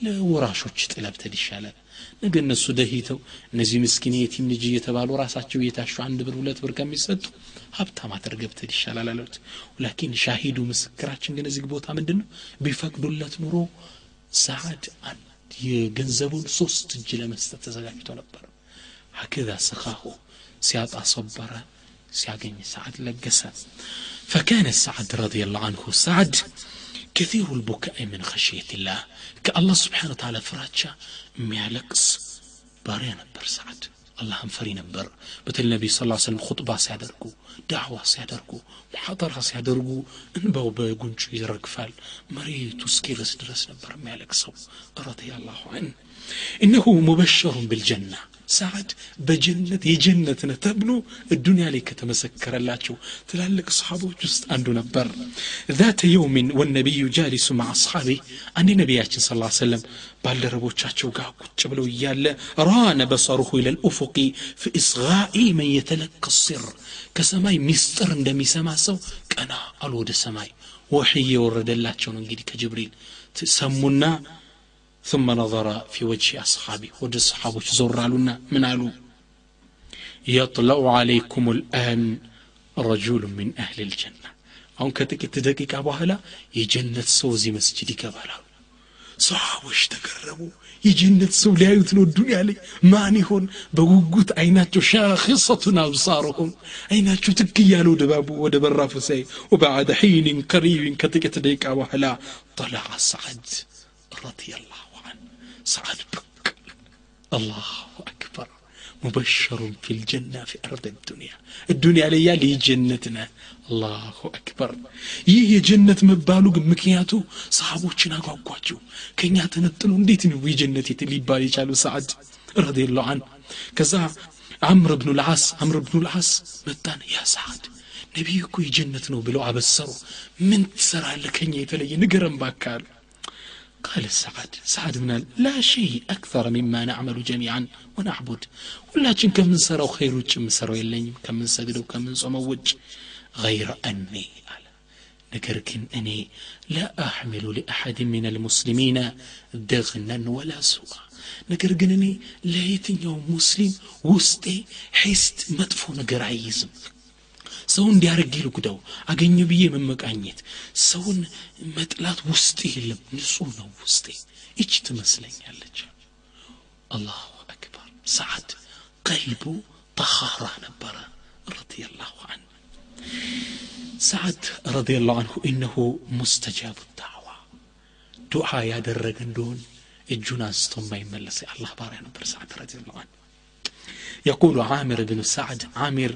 ለወራሾች ጥለብተድ ይሻላል። ነገ እነሱ ደሂተው እነዚህ ምስኪን የቲም ልጅ እየተባሉ ራሳቸው እየታሹ አንድ ብር ሁለት ብር ከሚሰጡ ሀብታም አድርገብተድ ይሻላል አሉት። ላኪን ሻሂዱ ምስክራችን ግን እዚህ ቦታ ምንድን ነው ቢፈቅዱለት ኑሮ ሰዓድ የገንዘቡን ሶስት እጅ ለመስጠት ተዘጋጅቶ ነበር። ሀከዛ ሰኻሁ ሲያጣ ሰበረ ሲያገኝ ሰዓድ ለገሰ فكان سعد رضي الله عنه سعد كثير البكاء من خشية الله كالله سبحانه وتعالى فراتشا ميالكس باريا نبر سعد الله فري نبر بتل النبي صلى الله عليه وسلم خطبة سيادركو دعوة سيادركو محاضرة سيادركو انبو بيقونشو يرقفال مريتو سكيرس درس نبر ميالكسو رضي الله عنه إنه مبشر بالجنة سعد بجنة يجنة تبنو الدنيا لك تمسكر اللاتشو تلالك أصحابه جست عنده نبر ذات يوم والنبي جالس مع أصحابه أن النبي صلى الله عليه وسلم ባልደረቦቻቸው ጋር ቁጭ ብለው እያለ ራነ በሰሩሁ ኢለል ኡፉቂ ፊ ኢስጋኢ መን የተለቀ ሲር ከሰማይ ሚስጥር እንደሚሰማ ሰው ቀና አሉ ወደ ሰማይ ወሕይ የወረደላቸው ነው እንግዲህ ከጅብሪል ሰሙና ثم نظر في وجه أصحابه وجه أصحابه زرالنا من قالوا يطلع عليكم الآن رجل من أهل الجنة አሁን ከጥቂት ደቂቃ በኋላ የጀነት ሰው እዚህ መስጅድ ይገባላሉ ሰሃቦች ተገረሙ የጀነት ሰው ሊያዩት ነው ዱንያ ላይ ማን ይሆን በጉጉት አይናቸው ሻኪሰቱን አብሳረሁም አይናቸው ትክ እያለ ወደ ባቡ ወደ በራፉ ሳይ ወበዓደ ሒንን ቀሪብን ከጥቂት ደቂቃ በኋላ ጠለዐ ሰዓድ ረዲየላሁ سعد بك الله أكبر مبشر في الجنة في أرض الدنيا الدنيا ليا لي جنتنا الله أكبر ይህ የጀነት መባሉ ግን ምክንያቱ ሰሃቦችን አጓጓቸው ከእኛ ተነጥሎ እንዴት ነው የጀነት ሊባል የቻሉ ሰዓድ ረዲየላሁ አን ከዛ አምር ብኑ ልዓስ አምር ብኑ ልዓስ መጣን ያ ሰዓድ ነቢይ እኮ የጀነት ነው ብለው አበሰሩ ምን ትሰራለ ከኛ የተለየ ንገረን ባካሉ قال سعد سعد من لا شيء أكثر مما نعمل جميعا ونعبد ولكن كم من سروا خير وجه من سروا يلين كم من سجدوا كم من صموا وجه غير أني لكن أني لا أحمل لأحد من المسلمين دغنا ولا سوء ነገር ግን እኔ ለየትኛው ሙስሊም ውስጤ ሒስት መጥፎ ነገር አይይዝም ሰው እንዲያደርግ ልጉዳው አገኘ ብዬ መመቃኘት ሰውን መጥላት ውስጤ የለም ንጹህ ነው ውስጤ ይች ትመስለኛለች አላሁ አክበር ሰዓድ ቀልቡ ጠኻራ ነበረ ረዲየላሁ አንሁ ሰዓድ ረዲየላሁ አንሁ ኢነሁ ሙስተጃቡ ዳዕዋ ዱዓ ያደረገ እንደሆን እጁን አንስቶ የማይመለስ የአላህ ባሪያ ነበር ሰዓድ ረዲየላሁ አንሁ يقول عامر بن سعد عامر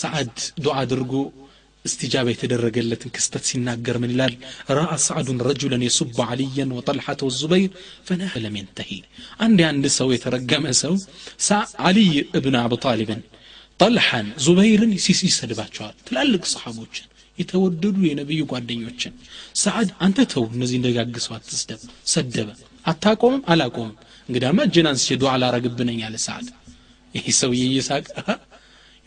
ሰዓድ ዱዓ አድርጎ استجابة يتدرج التي كستت سناجر من الال رأى سعد رجلا يسب عليا وطلحة والزبير فنهى لم ينتهي عندي عند سو يترجم سو سع علي ابن أبو طالب طلحا زبيرا سيسي سدباتشوال تلالق صحابوش የተወደዱ የነቢዩ ጓደኞችን ሰዓድ አንተ ተው እነዚህ እንደጋግ ሰው አትስደብ ሰደበ አታቆምም አላቆምም እንግዳማ እጅን አንስቼ ዱዓ ላረግብነኝ አለ ሰዓድ ይህ ሰውዬ እየሳቀ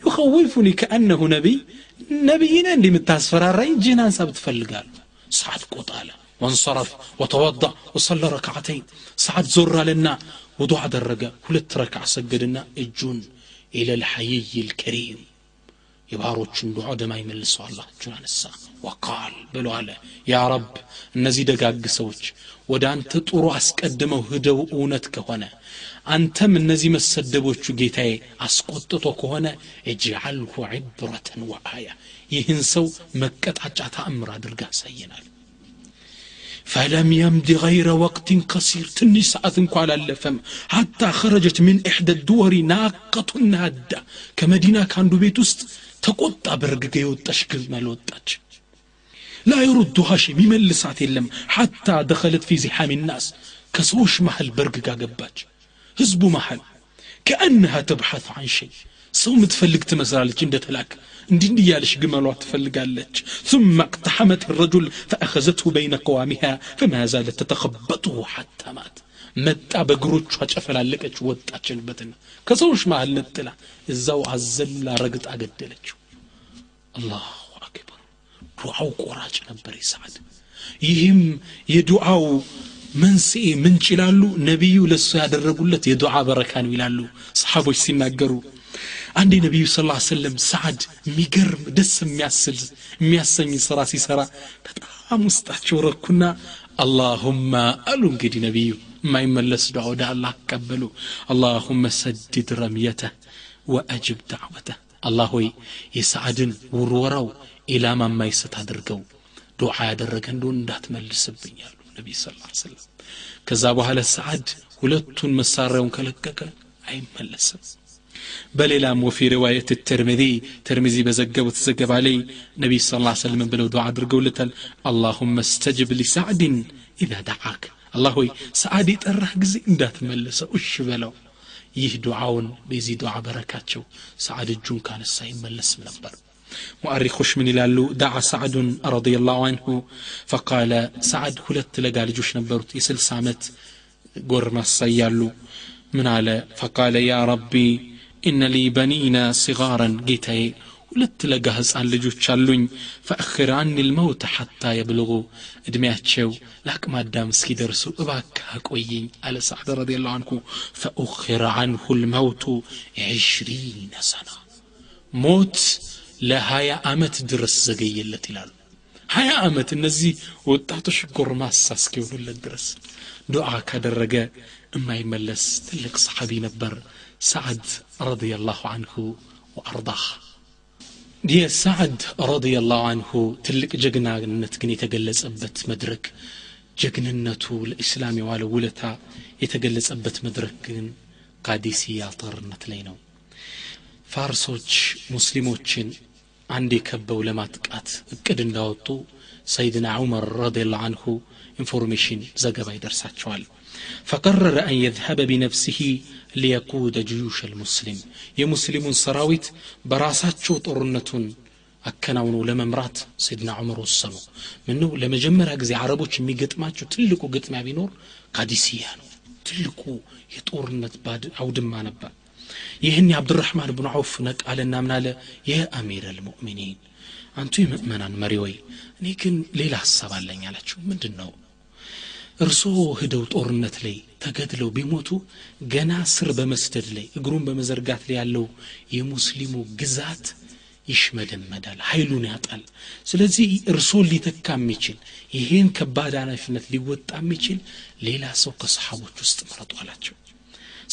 يخوفني كأنه نبي. نبينا اللي متاسفرارين جينا انساب فلقال سعد قطالة وانصرف وتوضع وصلى ركعتين. سعد زر لنا وضع درجة كل ركعة سجدنا الجن إلى الحي الكريم የባሮቹን ዱዓ ወደማይመልሰው አላህ እጁን አነሳ ወቃል ብሎ አለ ያ ረብ እነዚህ ደጋግ ሰዎች ወደ አንተ ጥሩ አስቀድመው ህደው እውነት ከሆነ አንተም እነዚህ መሰደቦቹ ጌታዬ አስቆጥቶ ከሆነ እጅዓልሁ ዕብረተን ወአያ ይህን ሰው መቀጣጫ ተአምር አድርጋ ያሳየናል فلم يمد غير وقت قصير تني ساعة قال اللفم حتى خرجت من إحدى الدور ناقة نادة كمدينة كان بيت وسط تقطع برقق يوتش ما لوتش لا يردها شيء مملسات يلم حتى دخلت في زحام الناس كسوش محل برقق قباج ህዝቡ መሃል ከአንሃ ተብሐት አን ሸይ ሰው የምትፈልግ ትመስላለች እንደ ተላክ እንዲህ እንዲህ ያለች ግመሏ ትፈልጋለች ثم اقتحمت الرجل فأخذته بين قوامها فما زالت تتخبطه حتى مات መጣ በእግሮቿ ጨፈላለቀች ወጣችንበትና ከሰዎች መሃል ነጥላ እዛው አዘላ ረግጣ ገደለችው። አላሁ አክበር! ዱዓው ቆራጭ ነበር ይስዓድ ይህም የዱዓው መንስኤ ምንጭ ይላሉ። ነቢዩ ለእሱ ያደረጉለት የዱዓ በረካ ነው ይላሉ ሰሓቦች ሲናገሩ። አንድ ነቢዩ ስ ሰለም ሰዓድ የሚገርም ደስ የሚያሰኝ ስራ ሲሰራ በጣም ውስጣቸው ረኩና አላሁማ አሉ እንግዲህ ነቢዩ የማይመለስ ዱዓ ወደ አላህ አቀበሉ አላሁመ ሰድድ ረምየተ ወአጅብ ዳዕወተ አላህ ሆይ የሰዓድን ውርወራው ኢላማ የማይሰት አድርገው ዱዓ ያደረገ እንደሆን እንዳትመልስብኛሉ ነቢይ ስ ሰለም ከዛ በኋላ ሰዓድ ሁለቱን መሳሪያውን ከለቀቀ አይመለስም በሌላም ወፊ ሪዋየት ትርሚዚ ትርሚዚ በዘገቡት ዘገባ ላይ ነቢይ ስ ሰለም ብለው ዱዓ አድርገውለታል አላሁመ እስተጅብ ሊሳዕድን ኢዛ ደዓክ አላህ ሆይ ሰዓድ የጠራህ ጊዜ እንዳትመለሰው እሽ በለው ይህ ዱዓውን በዚህ ዱዓ በረካቸው ሰዓድ እጁን ካነሳ ይመለስም ነበር ሙአሪኮች ምን ይላሉ ዳዓ ሰዓዱን ረዲየላሁ አንሁ ፈቃለ ሰዓድ ሁለት ለጋ ልጆች ነበሩት የስልሳ ዓመት ጎርማሳ እያሉ ምን አለ ፈቃለ ያ ረቢ ኢነ ሊ በኒና ሲጋረን ጌታዬ ሁለት ለጋ ህፃን ልጆች አሉኝ ፈእኽር አኒ ልመውት ሐታ የብልጉ እድሜያቸው ለአቅመ አዳም እስኪደርሱ እባክህ አቆየኝ አለ ሰዓድ ረዲ ላሁ አንሁ ፈኡኽር አንሁ ልመውቱ ዕሽሪነ ሰና ሞት ለሀያ ዓመት ድረስ ዘገየለት ይላሉ ሀያ ዓመት እነዚህ ወጣቶች ጎርማሳ እስኪሆኑለት ድረስ ዱዓ ካደረገ የማይመለስ ትልቅ ሰሓቢ ነበር ሰዓድ ረዲየላሁ አንሁ ወአርዳህ የሰዓድ ረዲየላሁ አንሁ ትልቅ ጀግናነት ግን የተገለጸበት መድረክ ጀግንነቱ ለእስላም የዋለው ውለታ የተገለጸበት መድረክ ግን ቃዲሲያ ጦርነት ላይ ነው ፋርሶች ሙስሊሞችን አንድ የከበው ለማጥቃት እቅድ እንዳወጡ ሰይድና ዑመር ረዲየላሁ አንሁ ኢንፎርሜሽን ዘገባ ይደርሳቸዋል فقرر أن يذهب بنفسه ሊየቁደ ጅዩሽ ልሙስሊም የሙስሊሙን ሰራዊት በራሳቸው ጦርነቱን አከናውነው ለመምራት ሰይድና ዑመር ወሰኑ። ምነው? ለመጀመሪያ ጊዜ አረቦች የሚገጥማቸው ትልቁ ግጥሚያ ቢኖር ካዲስያ ነው። ትልቁ የጦርነት አውድማ ነበር። ይህን የአብድራህማን ብን ዐውፍ ነቃለና ምናለ የአሚር አልሙእሚኒን አንቱ የምእመናን መሪ ወይ እኔ ግን ሌላ ሀሳብ አለኝ አላቸው። ምንድን ነው እርስዎ ህደው ጦርነት ላይ ተገድለው ቢሞቱ ገና ስር በመስደድ ላይ እግሩን በመዘርጋት ላይ ያለው የሙስሊሙ ግዛት ይሽመደመዳል ኃይሉን ያጣል ስለዚህ እርሶን ሊተካ የሚችል ይሄን ከባድ ኃላፊነት ሊወጣ የሚችል ሌላ ሰው ከሰሓቦች ውስጥ መረጡ አላቸው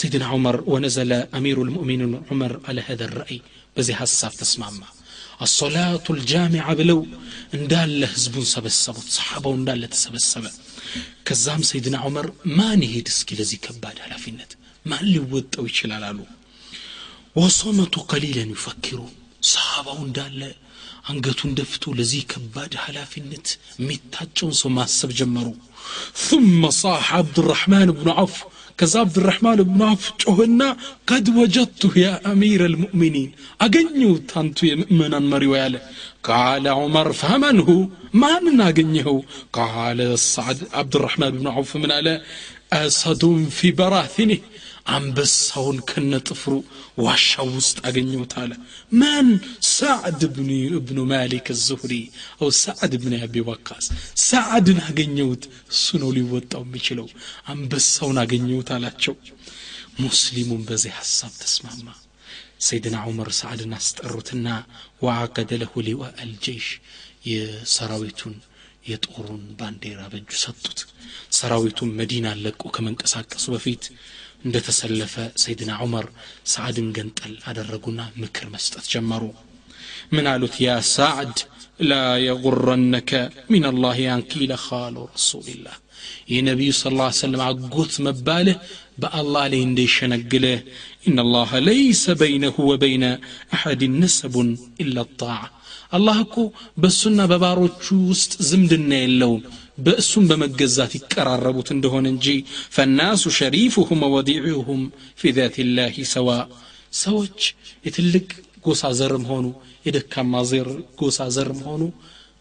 سيدنا عمر ونزل أمير المؤمنين عمر على هذا الرأي በዚህ ሐሳብ ተስማማ አሶላቱ ልጃሚዓ ብለው እንዳለ ህዝቡን ሰበሰቡት ሰሓባው እንዳለ ተሰበሰበ ከዛም ሰይድና ዑመር ማን ይሄድ እስኪ ለዚህ ከባድ ኃላፊነት ማን ሊወጣው ይችላል አሉ ወሶመቱ ቀሊለን ዩፈኪሩ ሰሓባው እንዳለ አንገቱን ደፍቶ ለዚህ ከባድ ኃላፊነት የሚታጨውን ሰው ማሰብ ጀመሩ ثم صاح عبد الرحمن بن عوف ከዛ አብድራሕማን ብኑ አፍ ጮህና ቀድ ወጀድቱ ያ አሚር ልሙእሚኒን አገኘሁት አንቱ የምእመናን መሪው ያለ ቃለ ዑመር ፈመንሁ ማንን አገኘኸው ቃለ ሰዓድ አብድራሕማን ብኑ ዐውፍ ምን አለ አሰዱን ፊ በራቲኒህ አንበሳውን ከነጥፍሩ ዋሻው ውስጥ አገኘሁት አለ። ማን? ሳዕድ ብኑ ማሊክ ዙሁሪ አው ሳዕድ ብን አቢ ወቃስ። ሳዕድን አገኘሁት እሱ ነው ሊወጣው የሚችለው። አንበሳውን አገኘሁት አላቸው። ሙስሊሙን በዚህ ሐሳብ ተስማማ። ሰይድና ዑመር ሳዕድን አስጠሩትና ወአቀደ ለሁ ሊዋ አልጀይሽ የሰራዊቱን የጦሩን ባንዲራ በእጁ ሰጡት። ሰራዊቱን መዲና ለቆ ከመንቀሳቀሱ በፊት እንደተሰለፈ ሰይድና ዑመር ሳዕድን ገንጠል አደረጉና ምክር መስጠት ጀመሩ ምን አሉት ያ ሳዕድ ላ የጉረነከ ምን አላህ አንኪለ ኻሉ ረሱልላህ የነቢዩ ስ ላ ሰለም አጎት መባልህ በአላህ ላይ እንደይሸነግልህ إن الله ليس بينه وبين أحد نسب إلا الطاعة አላህ እኮ በእሱና በባሮቹ ውስጥ ዝምድና የለውም በእሱም በመገዛት ይቀራረቡት እንደሆነ እንጂ ፈናሱ ሸሪፉሁም ወዲዑሁም ፊ ዛቲላሂ ሰዋ። ሰዎች የትልቅ ጎሳ ዘርም ሆኑ የደካማ ዘር ጎሳ ዘርም ሆኑ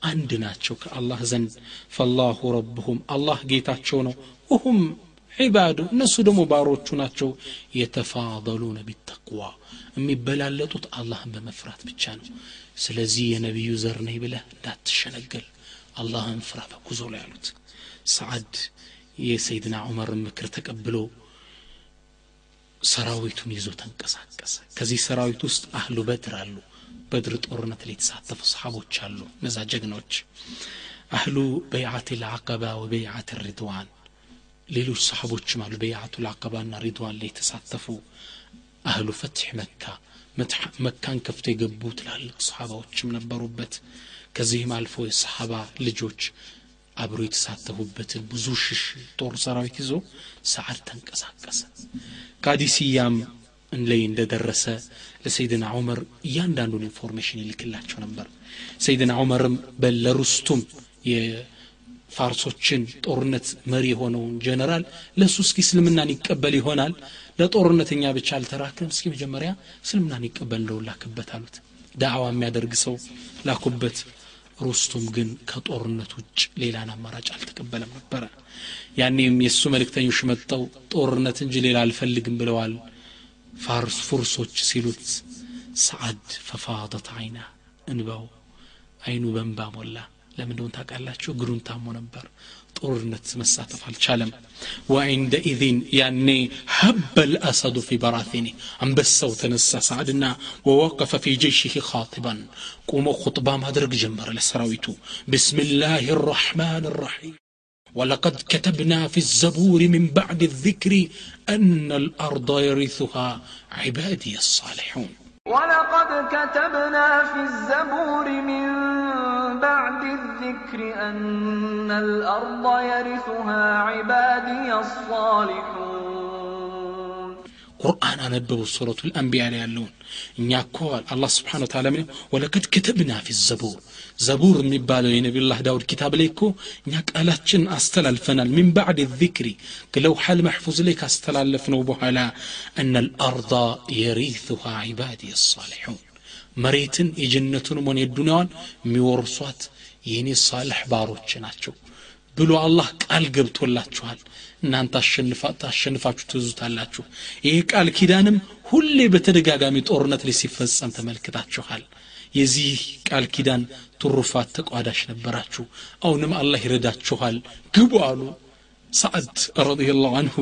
አንድ ናቸው ከአላህ ዘንድ። ፈላሁ ረብሁም አላህ ጌታቸው ነው። ወሁም ዒባዱ እነሱ ደግሞ ባሮቹ ናቸው። የተፋደሉነ ቢተቅዋ የሚበላለጡት አላህን በመፍራት ብቻ ነው። ስለዚህ የነቢዩ ዘር ነኝ ብለህ እንዳትሸነገል። አላህን ፍራ በጉዞ ላይ ያሉት ሰዓድ የሰይድና ዑመርን ምክር ተቀብሎ ሰራዊቱን ይዞ ተንቀሳቀሰ። ከዚህ ሰራዊት ውስጥ አህሉ በድር አሉ። በድር ጦርነት ላይ የተሳተፉ ሰሓቦች አሉ። እነዛ ጀግኖች አህሉ በይዓት ልዓቀባ ወበይዓት ሪድዋን ሌሎች ሰሓቦችም አሉ። በይዓቱ ልዓቀባና ሪድዋን ላይ የተሳተፉ አህሉ ፈትሕ መካ መካን ከፍቶ የገቡ ትላልቅ ሰሓባዎችም ነበሩበት ከዚህም አልፎ የሰሓባ ልጆች አብሮ የተሳተፉበትን ብዙ ሽሽ ጦር ሰራዊት ይዞ ሰዓድ ተንቀሳቀሰ። ቃዲስያም ላይ እንደደረሰ ለሰይድና ዑመር እያንዳንዱን ኢንፎርሜሽን ይልክላቸው ነበር። ሰይድና ዑመርም በለሩስቱም የፋርሶችን ጦርነት መሪ የሆነውን ጀነራል ለእሱ እስኪ እስልምናን ይቀበል ይሆናል ለጦርነተኛ ብቻ አልተራክም እስኪ መጀመሪያ እስልምናን ይቀበል እንደው አሉት። ዳዕዋ የሚያደርግ ሰው ላኩበት ሩስቱም ግን ከጦርነት ውጭ ሌላን አማራጭ አልተቀበለም ነበረ። ያኔም የእሱ መልእክተኞች መጠው ጦርነት እንጂ ሌላ አልፈልግም ብለዋል። ፋርስ ፉርሶች ሲሉት ሰዓድ ፈፋደት አይና እንባው አይኑ በንባ ሞላ። ለምን እንደሆን ታውቃላችሁ? እግሩን ታሞ ነበር ጦርነት መሳተፍ አልቻለም ወዒንደኢዝን ያኔ ሀበ ልአሰዱ ፊ በራሲኒ አንበሳው ተነሳ ሰዓድና ወወቀፈ ፊ ጀይሽህ ካጢባን ቁሞ ኹጥባ ማድረግ ጀመረ ለሰራዊቱ ብስም ላህ ራሕማን ራሒም ولقد كتبنا في الزبور من بعد الذكر أن الأرض يرثها عبادي الصالحون ولقد كتبنا في الزبور من بعد الذكر أن الأرض يرثها عبادي الصالحون ቁርአን አነበቡ ሱረቱ ልአንቢያ ላይ ያለውን እኛ እኮ አላህ ስብሓን ታላ ምን ወለቀድ ክትብና ፊ ዘቡር ዘቡር የሚባለው የነቢዩላህ ዳውድ ኪታብ ላይ እኮ እኛ ቃላችን አስተላልፈናል ሚን ባዕድ ዚክሪ ከለውሐል መሕፉዝ ላይ ካስተላለፍ ነው በኋላ እነ ልአርض የሪثሃ ዒባድ ሳሊሑን መሬትን የጀነቱንም ሆነ የዱንያዋን የሚወርሷት የእኔ ሳልሕ ባሮች ናቸው ብሎ አላህ ቃል ገብቶላችኋል እናንተ አሸንፋችሁ ትዙታላችሁ። ይህ ቃል ኪዳንም ሁሌ በተደጋጋሚ ጦርነት ላይ ሲፈጸም ተመልክታችኋል። የዚህ ቃል ኪዳን ትሩፋት ተቋዳሽ ነበራችሁ። አሁንም አላህ ይረዳችኋል። ግቡ አሉ ሰዓድ ረዲየላሁ አንሁ።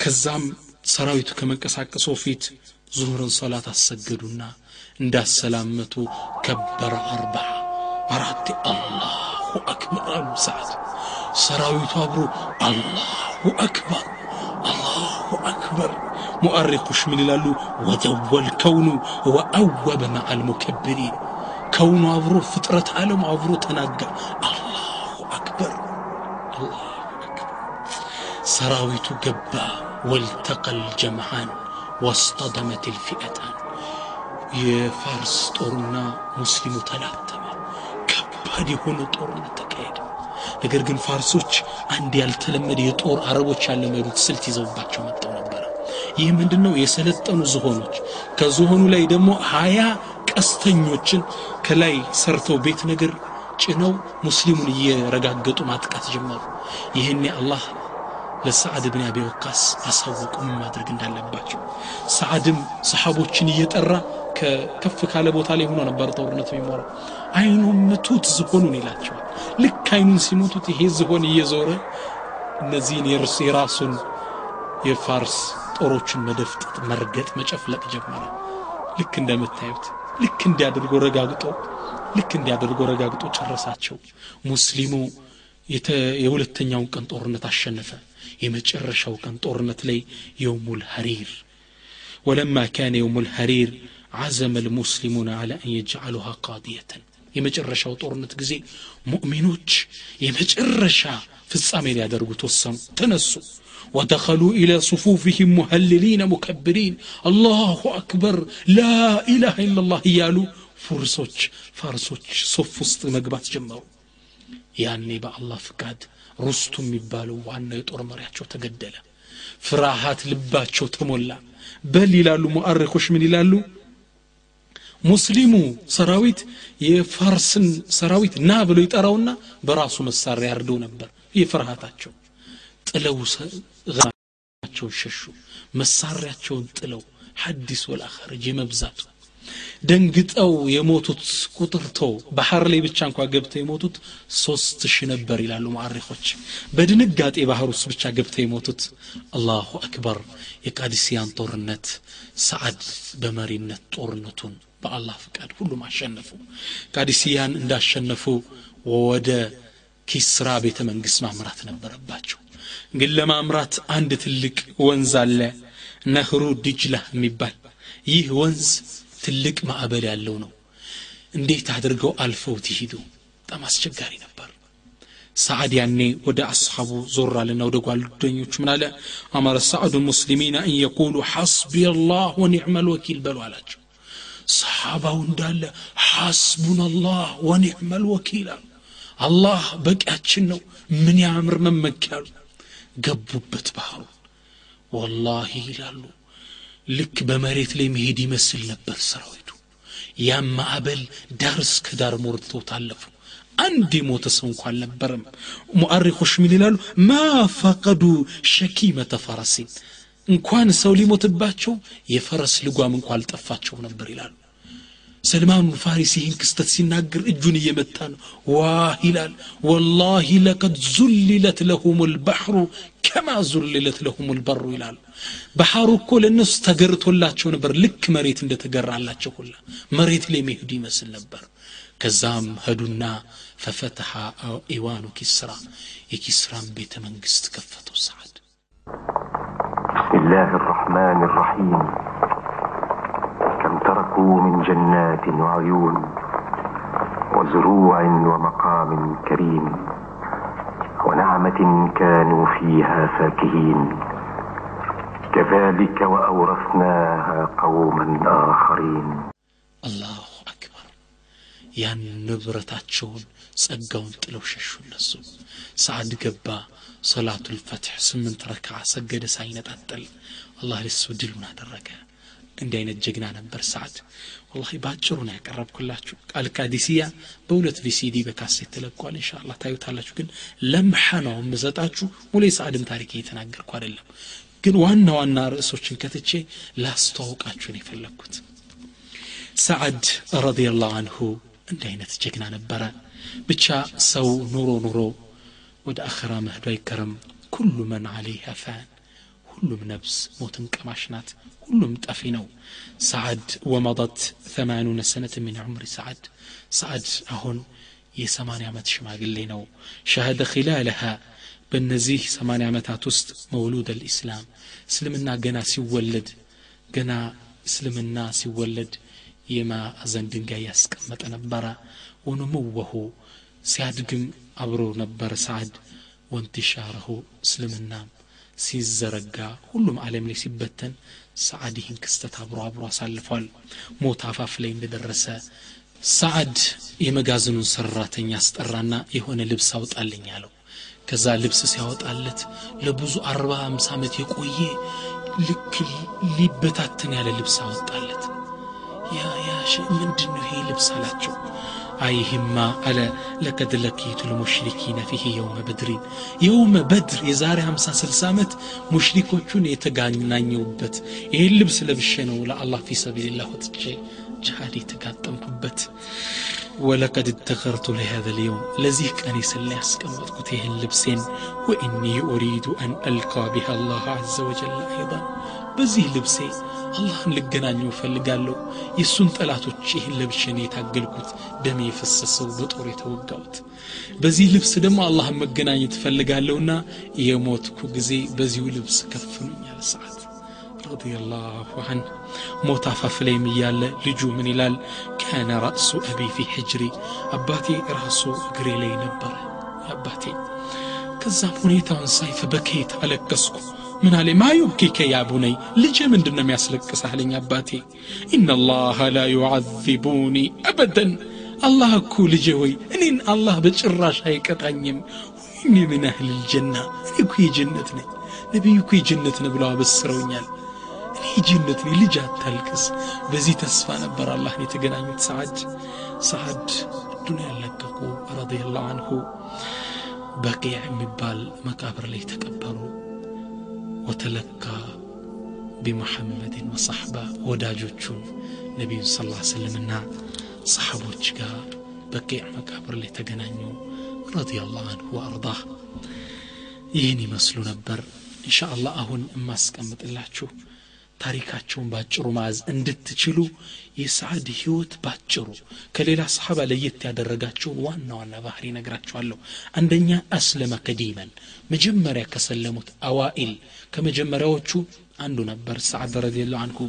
ከዛም ሰራዊቱ ከመንቀሳቀሱ ፊት ዙሁርን ሶላት አሰገዱና እንዳሰላመቱ ከበረ አርባ አራት አላሁ አክበር አሉ ሰዓድ ሰራዊቱ አብሮ አላሁ አክበር አላሁ አክበር ሙአሪኮች ምን ይላሉ ወደወል ከውኑ ወአወበ መዓል ሙከብሪን ከውኑ አብሮ ፍጥረት ዓለም አብሮ ተናጋ አላሁ አክበር አላሁ አክበር ሰራዊቱ ገባ ወልተቀል ጀምዓን واصطدمت الفئتان የፋርስ ጦርና ሙስሊሙ ተላተመ ከባድ የሆነ ጦርነት ተካሄደ ነገር ግን ፋርሶች አንድ ያልተለመደ የጦር አረቦች ያለመዱት ስልት ይዘውባቸው መጥተው ነበረ። ይህ ምንድን ነው የሰለጠኑ ዝሆኖች። ከዝሆኑ ላይ ደግሞ ሀያ ቀስተኞችን ከላይ ሰርተው ቤት ነገር ጭነው ሙስሊሙን እየረጋገጡ ማጥቃት ጀመሩ። ይህኔ አላህ ለሰዓድ ብን አቢ ወቃስ አሳወቁ ምን ማድረግ እንዳለባቸው። ሰዓድም ሰሓቦችን እየጠራ ከፍ ካለ ቦታ ላይ ሆኖ ነበር ጦርነት የሚሞረው አይኑን ምቱት ዝሆኑን ይላቸዋል ልክ አይኑን ሲመቱት ይሄ ዝሆን እየዞረ እነዚህን የራሱን የፋርስ ጦሮችን መደፍጠጥ መርገጥ መጨፍለቅ ጀመረ ልክ እንደምታዩት ልክ እንዲያደርጎ ረጋግጦ ልክ እንዲያደርጎ ረጋግጦ ጨረሳቸው ሙስሊሙ የሁለተኛውን ቀን ጦርነት አሸነፈ የመጨረሻው ቀን ጦርነት ላይ የውሙል ሐሪር ወለማ ካነ የውሙል ሐሪር عزم المسلمون على أن يجعلها قاضية የመጨረሻው ጦርነት ጊዜ ሙእሚኖች የመጨረሻ ፍጻሜ ሊያደርጉ ተወሰኑ ተነሱ። ودخلوا إلى صفوفهم مهللين مكبرين الله أكبر لا إله إلا الله يالو فرسوش فارسوش صفوست مقبات جمعوا يعني بقى الله فقاد رستم يبالو وأنه يطور مريحቸው تقدل لبات ልባቸው تمولا بل يلالو مؤرخوش من يلالو ሙስሊሙ ሰራዊት የፋርስን ሰራዊት ና ብሎ ይጠራውና በራሱ መሳሪያ ያርደው ነበር። ይህ ፍርሃታቸው ጥለው ሸሹ። መሳሪያቸውን ጥለው ሐዲስ ወልአኸረጅ የመብዛቱ ደንግጠው የሞቱት ቁጥር ተው ባህር ላይ ብቻ እንኳ ገብተው የሞቱት ሶስት ሺህ ነበር ይላሉ ማዕሪኮች በድንጋጤ ባህር ውስጥ ብቻ ገብተው የሞቱት አላሁ አክበር የቃዲስያን ጦርነት ሰዓድ በመሪነት ጦርነቱን በአላህ ፍቃድ ሁሉም አሸነፉ ቃዲስያን እንዳሸነፉ ወደ ኪስራ ቤተ መንግስት ማምራት ነበረባቸው። ግን ለማምራት አንድ ትልቅ ወንዝ አለ ነህሩ ዲጅላ የሚባል። ይህ ወንዝ ትልቅ ማዕበል ያለው ነው። እንዴት አድርገው አልፈውት ይሂዱ? በጣም አስቸጋሪ ነበር። ሰዓድ ያኔ ወደ አስሓቡ ዞር አለና ወደ ጓደኞቹ ምን አለ? አመረ ሰዓዱ ሙስሊሚን አን የቁሉ ሐስቢ አላህ ወኒዕመ ልወኪል በሉ አላቸው። ሰሓባው እንዳለ ሐስቡን አላህ ወኒዕመ ልወኪል አሉ። አላህ በቂያችን ነው ምን ያምር መመኪያሉ ገቡበት ባህሩ ወላሂ ይላሉ ልክ በመሬት ላይ መሄድ ይመስል ነበር ሰራዊቱ። ያም ማዕበል ዳር እስከ ዳር ሞርተው ታለፉ አንድ የሞተ ሰው እንኳ አልነበረም። ሙአሪኮች ምን ይላሉ? ማ ፈቀዱ ሸኪመተ ፈረሲን። እንኳን ሰው ሊሞትባቸው የፈረስ ልጓም እንኳ አልጠፋቸው ነበር ይላሉ ሰልማኑ ፋሪስ ይህን ክስተት ሲናገር እጁን እየመታ ነው ዋህ ይላል ወላሂ ለቀድ ዙልለት ለሁም ልባሕሩ ከማ ዙልለት ለሁም ልበሩ ይላሉ ባህሩ እኮ ለእነሱ ተገርቶላቸው ነበር ልክ መሬት እንደተገራላቸው ሁላ መሬት ላይ መሄዱ ይመስል ነበር ከዛም ሄዱና ፈፈተሐ ኢዋኑ ኪስራ የኪስራን ቤተ መንግስት ከፈተው ሰዓድ بسم الله الرحمن الرحيم كم تركوا من جنات وعيون وزروع ومقام كريم ونعمة كانوا فيها فاكهين كذلك وأورثناها قوما آخرين አላሁ አክበር ያን ንብረታቸውን ጸጋውን ጥለው ሸሹ እነሱ ሰዓድ ገባ ሰላቱ ልፈትሕ ስምንት ረክዓ ሰገደ ሳይነጣጠል አላህ ለሱ ድሉን አደረገ እንዲህ አይነት ጀግና ነበር ሰዓድ ወላሂ በአጭሩ ነው ያቀረብኩላችሁ አልቃዲሲያ በሁለት ቪሲዲ በካሴት ተለቋል እንሻ አላህ ታዩታላችሁ ግን ለምሐ ነው የምሰጣችሁ ሙሉ የሰዓድን ታሪክ እየተናገርኩ አይደለም ግን ዋና ዋና ርዕሶችን ከትቼ ላስተዋውቃችሁን የፈለግኩት ሰዓድ ረዲየላሁ አንሁ እንዲህ አይነት ጀግና ነበረ ብቻ ሰው ኑሮ ኑሮ ወደ አኸራ መህዶ አይከረም ኩሉ መን አለይሃ ፋን ሁሉም ነብስ ሞትን ቀማሽ ናት كلهم تأفينو سعد ومضت ثمانون سنة من عمر سعد. سعد أهون يسمان عمت شما قلينو شهد خلالها بالنزيه سمان عمت تست مولود الإسلام. سلمنا قنا سيولد. قنا سلمنا سيولد. يما أزن دنقا يسكمت نبرا ونموه سعد قم أبرو نبر سعد. وانتشاره سلمنا. سيزرقا. كلهم عالم ليس بتن ሰዓድ ይህን ክስተት አብሮ አብሮ አሳልፏል። ሞት አፋፍ ላይ እንደደረሰ ሰዓድ የመጋዘኑን ሰራተኛ አስጠራና የሆነ ልብስ አውጣልኝ አለው። ከዛ ልብስ ሲያወጣለት ለብዙ አርባ አምሳ ዓመት የቆየ ልክ ሊበታተን ያለ ልብስ አወጣለት። ያ ያ ምንድን ነው ይሄ ልብስ አላቸው أيهما ألا لقد لقيت المشركين فيه يوم بدر. يوم بدر يزار همسا سلسامت مشركو كون يتقاني نانيوبت يلبس إيه لبشنو؟ لا الله في سبيل الله تجي جهالي تقاتم كبت. ولقد ادخرت لهذا اليوم لذي كان كما اسكم اللبسين. وإني أريد أن ألقى بها الله عز وجل أيضا. በዚህ ልብሴ አላህን ልገናኘው እፈልጋለሁ የእሱን ጠላቶች ይህን ለብሸን የታገልኩት ደሜ የፈሰሰው በጦር የተወጋሁት በዚህ ልብስ ደግሞ አላህን መገናኘት እፈልጋለሁና የሞትኩ ጊዜ በዚሁ ልብስ ከፍኑኛል ሰዓት ረዲየላሁ አንሁ ሞት አፋፍ ላይም እያለ ልጁ ምን ይላል ካነ ራእሱ አቢ ፊ ሕጅሪ አባቴ ራሱ እግሬ ላይ ነበረ አባቴ ከዛም ሁኔታውን ሳይ ፈበከይት አለቀስኩ ምን አለ ማ ዩብኪከ ያ ቡነይ ልጄ ምንድን ነው የሚያስለቅስህ አለኝ አባቴ ኢነላሃ ላ ዩዓዚቡኒ አበደን አላህ እኮ ልጄ ሆይ እኔን አላህ በጭራሽ አይቀጣኝም ወይኔ ምን ያህል ልጀና እኔ እኮ የጀነት ነኝ ነቢዩ እኮ የጀነት ነው ብለው አበስረውኛል እኔ የጀነት ነኝ ልጅ አታልቅስ በዚህ ተስፋ ነበር አላህን የተገናኙት ሰዓድ ሰዓድ ዱንያ ለቀቁ ረዲየላሁ አንሁ በቂዕ የሚባል መቃብር ላይ ተቀበሩ ወተለካ ቢሙሐመድን ወሰሕባ ወዳጆቹን ነቢዩን ስ ላ ስልምና ሰሓቦች ጋር በቂዕ መቃብር ላይ ተገናኙ ረዲየላሁ አንሁ ወአርዳህ ይህን ይመስሉ ነበር እንሻ አላህ አሁን የማስቀምጥላችሁ ታሪካቸውን ባጭሩ መያዝ እንድትችሉ የሰዓድ ህይወት ባጭሩ ከሌላ ሰሓባ ለየት ያደረጋቸውን ዋና ዋና ባህሪ ነግራችኋለሁ አንደኛ አስለመ ቀዲመን መጀመሪያ ከሰለሙት አዋኢል ከመጀመሪያዎቹ አንዱ ነበር ሰዓድ ረዲየላሁ አንሁ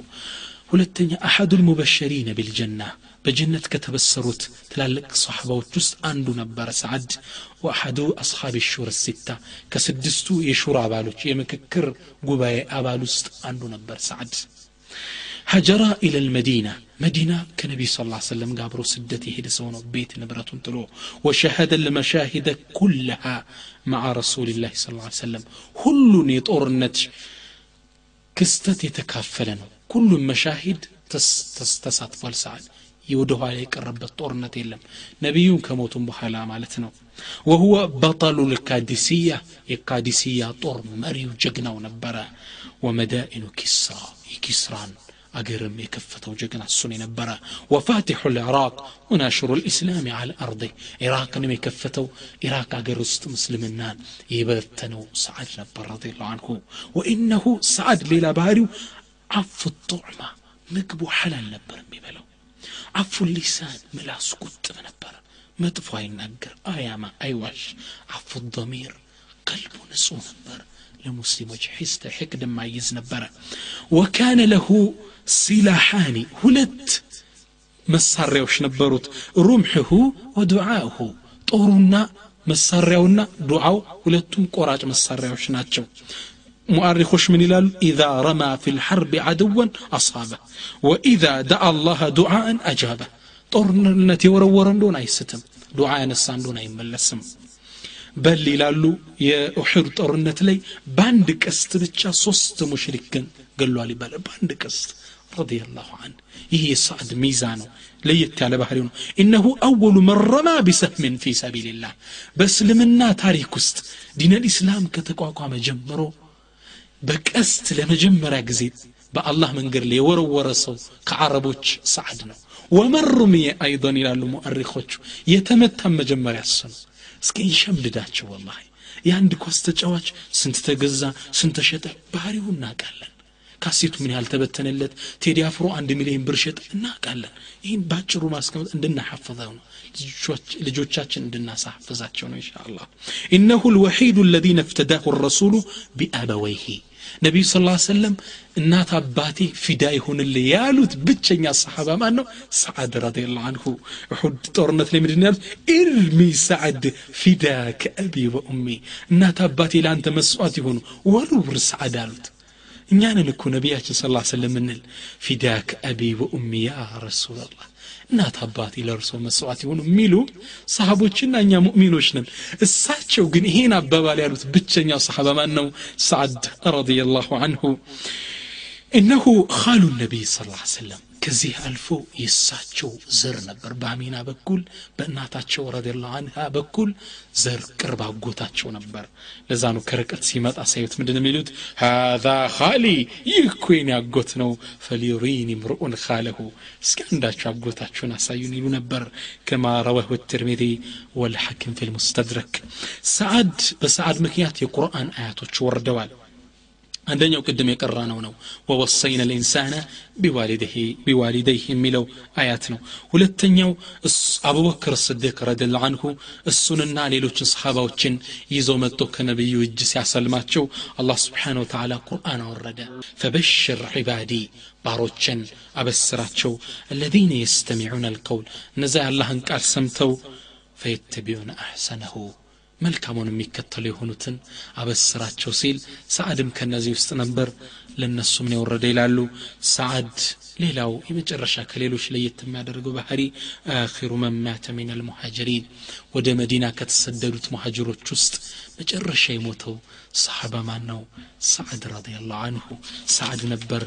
ሁለተኛ አሐዱ ልሙበሸሪነ ቢልጀና በጀነት ከተበሰሩት ትላልቅ ሰሓባዎች ውስጥ አንዱ ነበረ ሰዓድ ወአሐዱ አስሓብ ሹር ሲታ ከስድስቱ የሹር አባሎች የምክክር ጉባኤ አባል ውስጥ አንዱ ነበር ሰዓድ ሀጀራ ኢለ ልመዲና መዲና ከነቢዩ ስ ላ ሰለም ጋር አብሮ ስደት የሄደ ሰው ነው ቤት ንብረቱን ጥሎ ወሸሀደ ልመሻሂደ ኩልሃ መዓ ረሱልላህ ስ ሰለም ሁሉን የጦርነት ክስተት የተካፈለ ነው ሁሉም መሻሂድ ተሳትፏል ሰዓድ ወደ ኋላ የቀረበት ጦርነት የለም ነቢዩን ከሞቱም በኋላ ማለት ነው ወሁወ በጠሉ ልካዲስያ የካዲስያ ጦር መሪው ጀግናው ነበረ ወመዳኢኑ ኪስራ የኪስራን أجرم يكفته وجقنا السنين نبرا وفاتح العراق وناشر الإسلام على الأرض. عراق نمي كفته عراق أجرست مسلم مسلمنا يبتنو سعد نبرا رضي الله عنه. وإنه سعد بلا باريو عف الطعمة مقبو حلال نبرا ميبلو عف اللسان ملاس قد نبرة مدفع النقر أياما أيوش. عف الضمير ቀልቡ ንጹህ ነበር ለሙስሊሞች ሒስተ ሕቅድ ማይዝ ነበረ ወካነ ለሁ ሲላሓኒ ሁለት መሳሪያዎች ነበሩት ሩምሕሁ ወዱዓእሁ ጦሩና መሳሪያውና ዱዓው ሁለቱም ቆራጭ መሳሪያዎች ናቸው ሙአሪኮች ምን ይላሉ ኢዛ ረማ ፊ ልሐርብ አድወን አሳበ ወኢዛ ደአ አላህ ዱዓአን አጃበ ጦርነት የወረወረ እንደሆን አይስትም ዱዓ ያነሳ እንደሆን አይመለስም بل ይላሉ يا ጦርነት ላይ። لي ቀስት ብቻ ሶስት مشركا ግን ገሏል ይባላል። በአንድ ቀስት رضي الله عنه يهي صعد ميزانه ليت على بحرين إنه أول من رمى بسهم في سبيل الله بس لمنا تاريخ است دين الإسلام كتقوى قام جمرو بك است لما جمرا قزيد با الله من قر لي ورو ورسو كعربوش سعدنا ومن رمي أيضا إلى المؤرخوش يتمتم مجمره السنو እስኪ ይሸምድዳቸው ወላሂ። የአንድ ኳስ ተጫዋች ስንት ተገዛ ስንት ተሸጠ ባህሪው እናውቃለን። ካሴቱ ምን ያህል ተበተነለት ቴዲ አፍሮ አንድ ሚሊዮን ብር ሸጥ እናውቃለን። ይህን ባጭሩ ማስቀመጥ እንድናሐፍዘው ነው ልጆቻችን እንድናሳፍዛቸው ነው እንሻ አላህ ኢነሁ ልወሒዱ ለዚነ እፍተዳሁ ረሱሉ ቢአበወይሂ ነቢዩ ስ ሰለም እናት አባቴ ፊዳ ይሆንልህ ያሉት ብቸኛ ሰሓባ ማን ነው ሰዓድ ረዲየላሁ አንሁ እሑድ ጦርነት ላይ ምንድን ያሉት ኢርሚ ሰዓድ ፊዳ ከአቢ ወኡሚ እናት አባቴ ለአንተ መስዋዕት ይሆኑ ወርውር ሰዓድ አሉት እኛንን እኮ ነቢያችን ስ ሰለም እንል ፊዳ ከአቢ ወኡሚ ያ ረሱላላህ እናት አባቴ ለእርሶ መስዋዕት የሆኑ የሚሉ ሰሃቦችና እኛ ሙእሚኖች ነን እሳቸው ግን ይሄን አባባል ያሉት ብቸኛው ሰሓባ ማን ነው ሰዓድ ረዲየላሁ አንሁ እነሁ ካሉ ነቢይ ስ ሰለም ከዚህ አልፎ የእሳቸው ዘር ነበር። በአሚና በኩል በእናታቸው ረዲየላሁ አንሃ በኩል ዘር ቅርብ አጎታቸው ነበር። ለዛ ነው ከርቀት ሲመጣ ሳዩት ምንድን የሚሉት? ሃዛ ካሊ ይህ የኔ አጎት ነው። ፈሊዩሪኒ ምርኡን ካለሁ እስኪ አንዳቸው አጎታችሁን አሳዩን ይሉ ነበር። ከማ ረወሁ ትርሚዚ ወልሐኪም ፊ ልሙስተድረክ ሰዓድ በሰዓድ ምክንያት የቁርአን አያቶች ወርደዋል አንደኛው ቅድም የቀራ ነው ነው ወወሰይነ ልኢንሳነ ቢዋሊደይህ የሚለው አያት ነው ሁለተኛው አቡበክር ስዲቅ ረዲላ አንሁ እሱንና ሌሎችን ሰሓባዎችን ይዘው መጥቶ ከነቢዩ እጅ ሲያሰልማቸው አላህ ስብሓን ወተላ ቁርአን አወረደ ፈበሽር ዒባዲ ባሮችን አበስራቸው አለዚነ የስተሚዑን አልቀውል እነዛ የአላህን ቃል ሰምተው ፈየተቢዑነ አሕሰነሁ መልካሙን የሚከተሉ የሆኑትን አበስራቸው ሲል ሰዓድም ከነዚህ ውስጥ ነበር ለእነሱ ምን የወረደ ይላሉ ሰዓድ ሌላው የመጨረሻ ከሌሎች ለየት የሚያደርገው ባህሪ አኪሩ መማተ ሚን አልሙሃጅሪን ወደ መዲና ከተሰደዱት ሙሃጅሮች ውስጥ መጨረሻ የሞተው ሰሓባ ማን ነው ሰዓድ ረዲየላሁ አንሁ ሰዓድ ነበር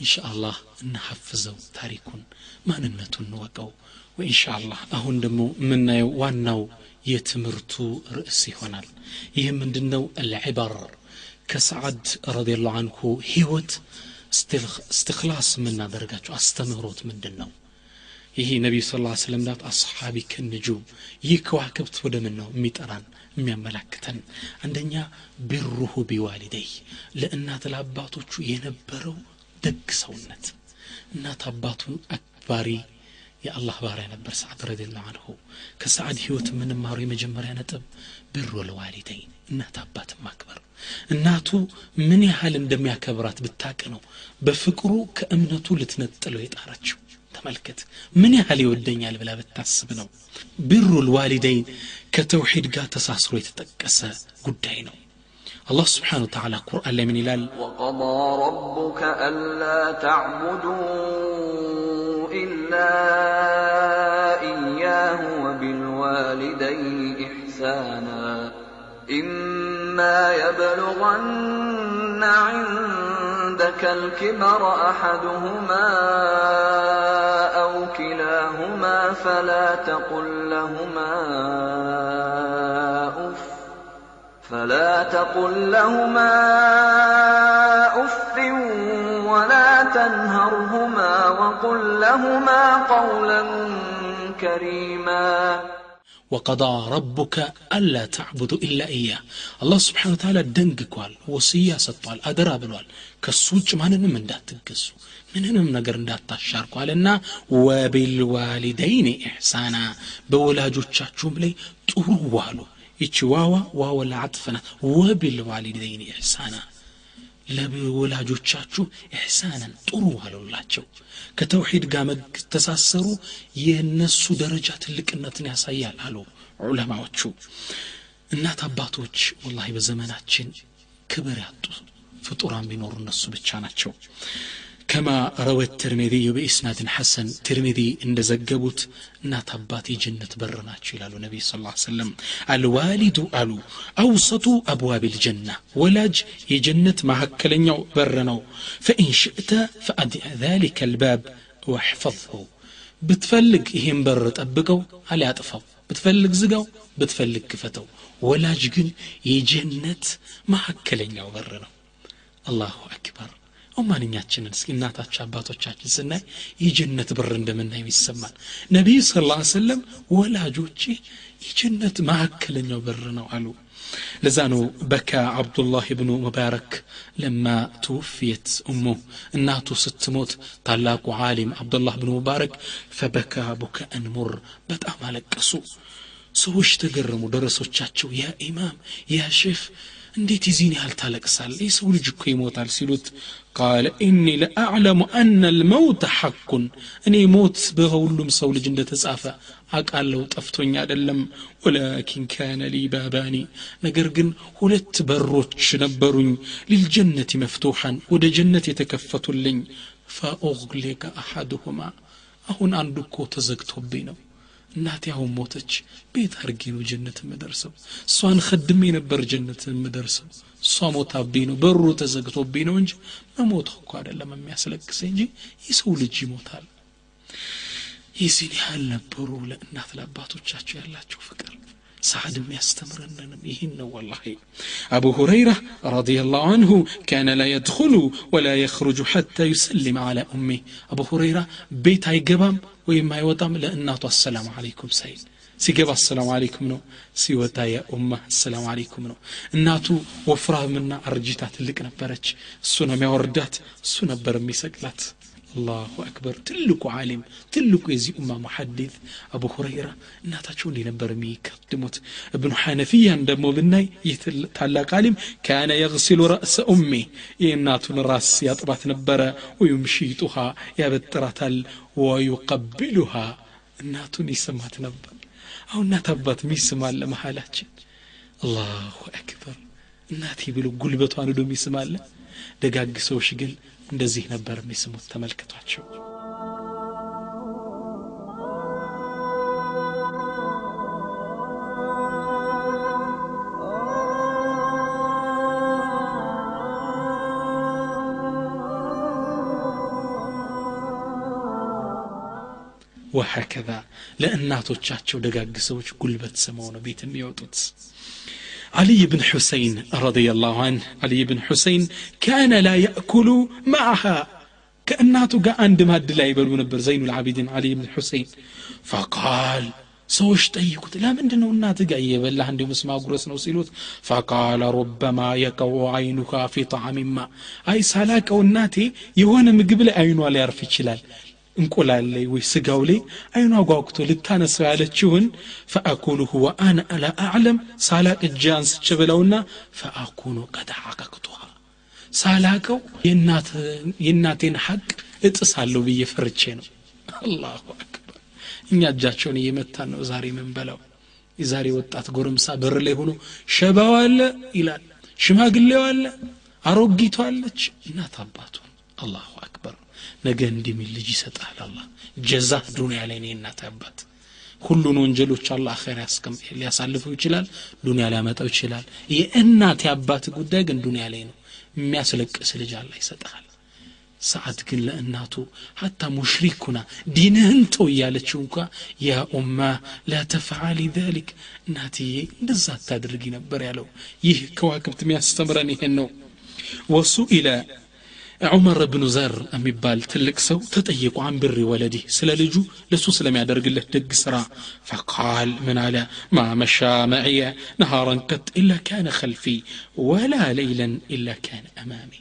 ኢንሻአላህ እናሐፍዘው ታሪኩን ማንነቱን እንወቀው ወኢንሻአላህ አሁን ደግሞ የምናየው ዋናው የትምህርቱ ርዕስ ይሆናል ይህ ምንድነው አልዕበር ከሰዓድ ረዲየላሁ አንሁ ህይወት እስትክላስ የምናደርጋቸው አስተምህሮት ምንድን ነው ይህ ነቢዩ ስ ላ ስለም ዳት አስሓቢ ከንጁም ይህ ከዋክብት ወደ ምን ነው የሚጠራን የሚያመላክተን አንደኛ ቢሩሁ ቢዋሊደይ ለእናት ለአባቶቹ የነበረው ደግ ሰውነት እናት አባቱን አክባሪ የአላህ ባሪያ ነበር ሰዓድ ረዲላሁ አንሁ ከሰዓድ ህይወት የምንማረው የመጀመሪያ ነጥብ ብር ወለዋሊደይን እናት አባት ማክበር እናቱ ምን ያህል እንደሚያከብራት ብታቅ ነው በፍቅሩ ከእምነቱ ልትነጥለው የጣረችው ተመልከት ምን ያህል ይወደኛል ብላ ብታስብ ነው ብሩ ልዋሊደይን ከተውሒድ ጋር ተሳስሮ የተጠቀሰ ጉዳይ ነው الله سبحانه وتعالى قرآن لمن يلال وقضى ربك ألا تعبدوا إلا إياه وبالوالدين إحسانا إما يبلغن عندك الكبر أحدهما أو كلاهما فلا تقل لهما أف فلا تقل لهما اف ولا تنهرهما وقل لهما قولا كريما وقضى ربك ألا تعبدوا إلا إياه الله سبحانه وتعالى دنققوال وصية سطوال أدرى بلوال كالسوج ما ننم من دات تقسو ምንንም ነገር እንዳታሻርኩ አለና ወቢልዋሊደይን ኢሕሳና በወላጆቻችሁም ላይ ጥሩ ዋሉ ይቺ ዋዋ ዋወ ለዓጥፍ ናት። ወቢልዋሊደይን ኢሕሳና። ለወላጆቻችሁ ኢሕሳናን ጥሩ ዋሉላቸው። ከተውሒድ ጋር መተሳሰሩ የእነሱ ደረጃ ትልቅነትን ያሳያል አሉ ዑለማዎቹ። እናት አባቶች ወላሂ በዘመናችን ክብር ያጡ ፍጡራን ቢኖሩ እነሱ ብቻ ናቸው كما روى الترمذي بإسناد حسن ترمذي عند زجبوت እናት አባት የጀነት በር ናቸው ይላሉ ነቢይ ስ ሰለም አልዋሊዱ አሉ አውሰጡ አብዋብ ልጀና ወላጅ የጀነት መካከለኛው በር ነው ፈኢን ሽእተ ፈአድዕ ذلك الباب واحفظه ብትፈልግ ይሄን በር ጠብቀው አሊያጥፋው ብትፈልግ ዝጋው ብትፈልግ ክፈተው ወላጅ ግን የጀነት መካከለኛው በር ነው አላሁ አክበር ማንኛችንን እስኪ እናታቸው አባቶቻችን ስናይ የጀነት በር እንደምናየው ይሰማል። ነቢዩ ስ ላ ሰለም ወላጆቼ የጀነት መካከለኛው በር ነው አሉ። ለዛ ነው በካ አብዱላህ ብኑ ሙባረክ ለማ ትውፍየት እሙ እናቱ ስትሞት ታላቁ ዓሊም አብዱላህ ብኑ ሙባረክ ፈበካ ቡካአን ሙር በጣም አለቀሱ። ሰዎች ተገረሙ። ደረሶቻቸው ያ ኢማም ያ ሼክ እንዴት የዚህን ያህል ታለቅሳል ይህ ሰው ልጅ እኮ ይሞታል ሲሉት ቃለ ኢኒ ለአዕለሙ አነ ልመውት ሐቁን እኔ ሞት በሁሉም ሰው ልጅ እንደተጻፈ አቃለው ጠፍቶኝ አይደለም ወላኪን ካነ ሊ ባባኒ ነገር ግን ሁለት በሮች ነበሩኝ ሊልጀነት መፍቱሐን ወደ ጀነት የተከፈቱልኝ ፈኡግሊቀ አሐድሁማ አሁን አንዱ እኮ ተዘግቶብኝ ነው እናቴ አሁን ሞተች። ቤት አርጌ ነው ጀነት የምደርሰው። እሷን ከድሜ ነበር ጀነት የምደርሰው። እሷ ሞታብኝ ነው በሩ ተዘግቶብኝ ነው እንጂ መሞቷ እኮ አይደለም የሚያስለቅሰ እንጂ የሰው ልጅ ይሞታል። የዚህን ያህል ነበሩ ለእናት ለአባቶቻቸው ያላቸው ፍቅር سعد يستمر بهن والله. أبو هريرة رضي الله عنه كان لا يدخل ولا يخرج حتى يسلم على أمه. أبو هريرة بيت أي قبام ويما يوطم لأنه السلام عليكم سيد سيجب السلام عليكم نو. سيوتا يا أمة السلام عليكم نو. الناتو وفرا منا أرجيتات اللي كنا برج سنة ما وردات سنة برمي سكلات አላሁ አክበር። ትልቁ ዓሊም ትልቁ የዚህ ኡማ ሙሐዲት አቡ ሁረይራ እናታቸው እንዲህ ነበር የሚቀድሙት እብኑ ሐነፊያን ደግሞ ብናይ ይህ ታላቅ ዓሊም ካነ የግሲሉ ረእሰ ኡሜ የእናቱን ራስ ያጥባት ነበረ። ወዩምሺጡሃ ያበጥራታል። ወዩቀቢሉሃ እናቱን ይስማት ነበር። አሁን እናት አባት ሚስማለ መሀላችን አላሁ አክበር። እናቴ ብሎ ጉልበቷን ዶ ሚስማለ ደጋግ ሰዎች ግን እንደዚህ ነበር የሚስሙት። ተመልክቷቸው። ወሀከዛ ለእናቶቻቸው ደጋግ ሰዎች ጉልበት ስመው ነው ቤት የሚወጡት علي بن حسين رضي الله عنه علي بن حسين كان لا يأكل معها كأناته قا عند ماد لا يبلو نبر زين العابدين علي بن حسين فقال ሰዎች ጠይቁት ለምንድን ነው እናት ጋር እየበላህ እንዲሁ ምስማ ጉረስ ነው ሲሉት ፈቃለ ሩበማ የቀው አይኑካ ፊ ጣዕሚማ አይ ሳላቀው እናቴ የሆነ ምግብ ላይ አይኗ ሊያርፍ ይችላል እንቁላል ላይ ወይ ስጋው ላይ አይኗ ጓጉቶ ልታነሳው ያለችውን ፈአኩሉሁ ወአነ አላ አዕለም ሳላቅ እጅ አንስቼ ብለውና ፈአኩኑ ቀድ ሳላቀው የእናቴን ሐቅ እጥሳለሁ ብዬ ፈርቼ ነው። አላሁ አክበር። እኛ እጃቸውን እየመታን ነው ዛሬ ምንበላው የዛሬ ወጣት ጎረምሳ በር ላይ ሆኖ ሸባው አለ ይላል። ሽማግሌው አለ። አሮጊቷ አለች። እናት አባቱን አላሁ አክበር ነገ እንዲህ ሚል ልጅ ይሰጣል አላ ጀዛ ዱንያ ላይ ነው እናት አባት። ሁሉን ወንጀሎች አላ አኼር ሊያሳልፈው ይችላል ዱንያ ሊያመጣው ይችላል። የእናት የአባት ጉዳይ ግን ዱንያ ላይ ነው። የሚያስለቅስ ልጅ አላ ይሰጣል ሰዓት ግን ለእናቱ ሀታ ሙሽሪኩና ዲንህን ተው እያለችው እንኳ ያ ኡማ ላ ተፍዓሊ ذሊክ እናትዬ እንደዛ አታድርጊ ነበር ያለው። ይህ ከዋክብት የሚያስተምረን ይሄን ነው። ወሱኢለ ዑመር ብኑ ዘር የሚባል ትልቅ ሰው ተጠየቁ አን ብሪ ወለዲህ ስለ ልጁ ለሱ ስለሚያደርግለት ደግ ስራ ፈቃል ምን አለ ማ መሻ መዕየ ነሃረን ቀጥ ኢላ ካነ ከልፊ ወላ ለይለን ኢላ ካነ አማሚ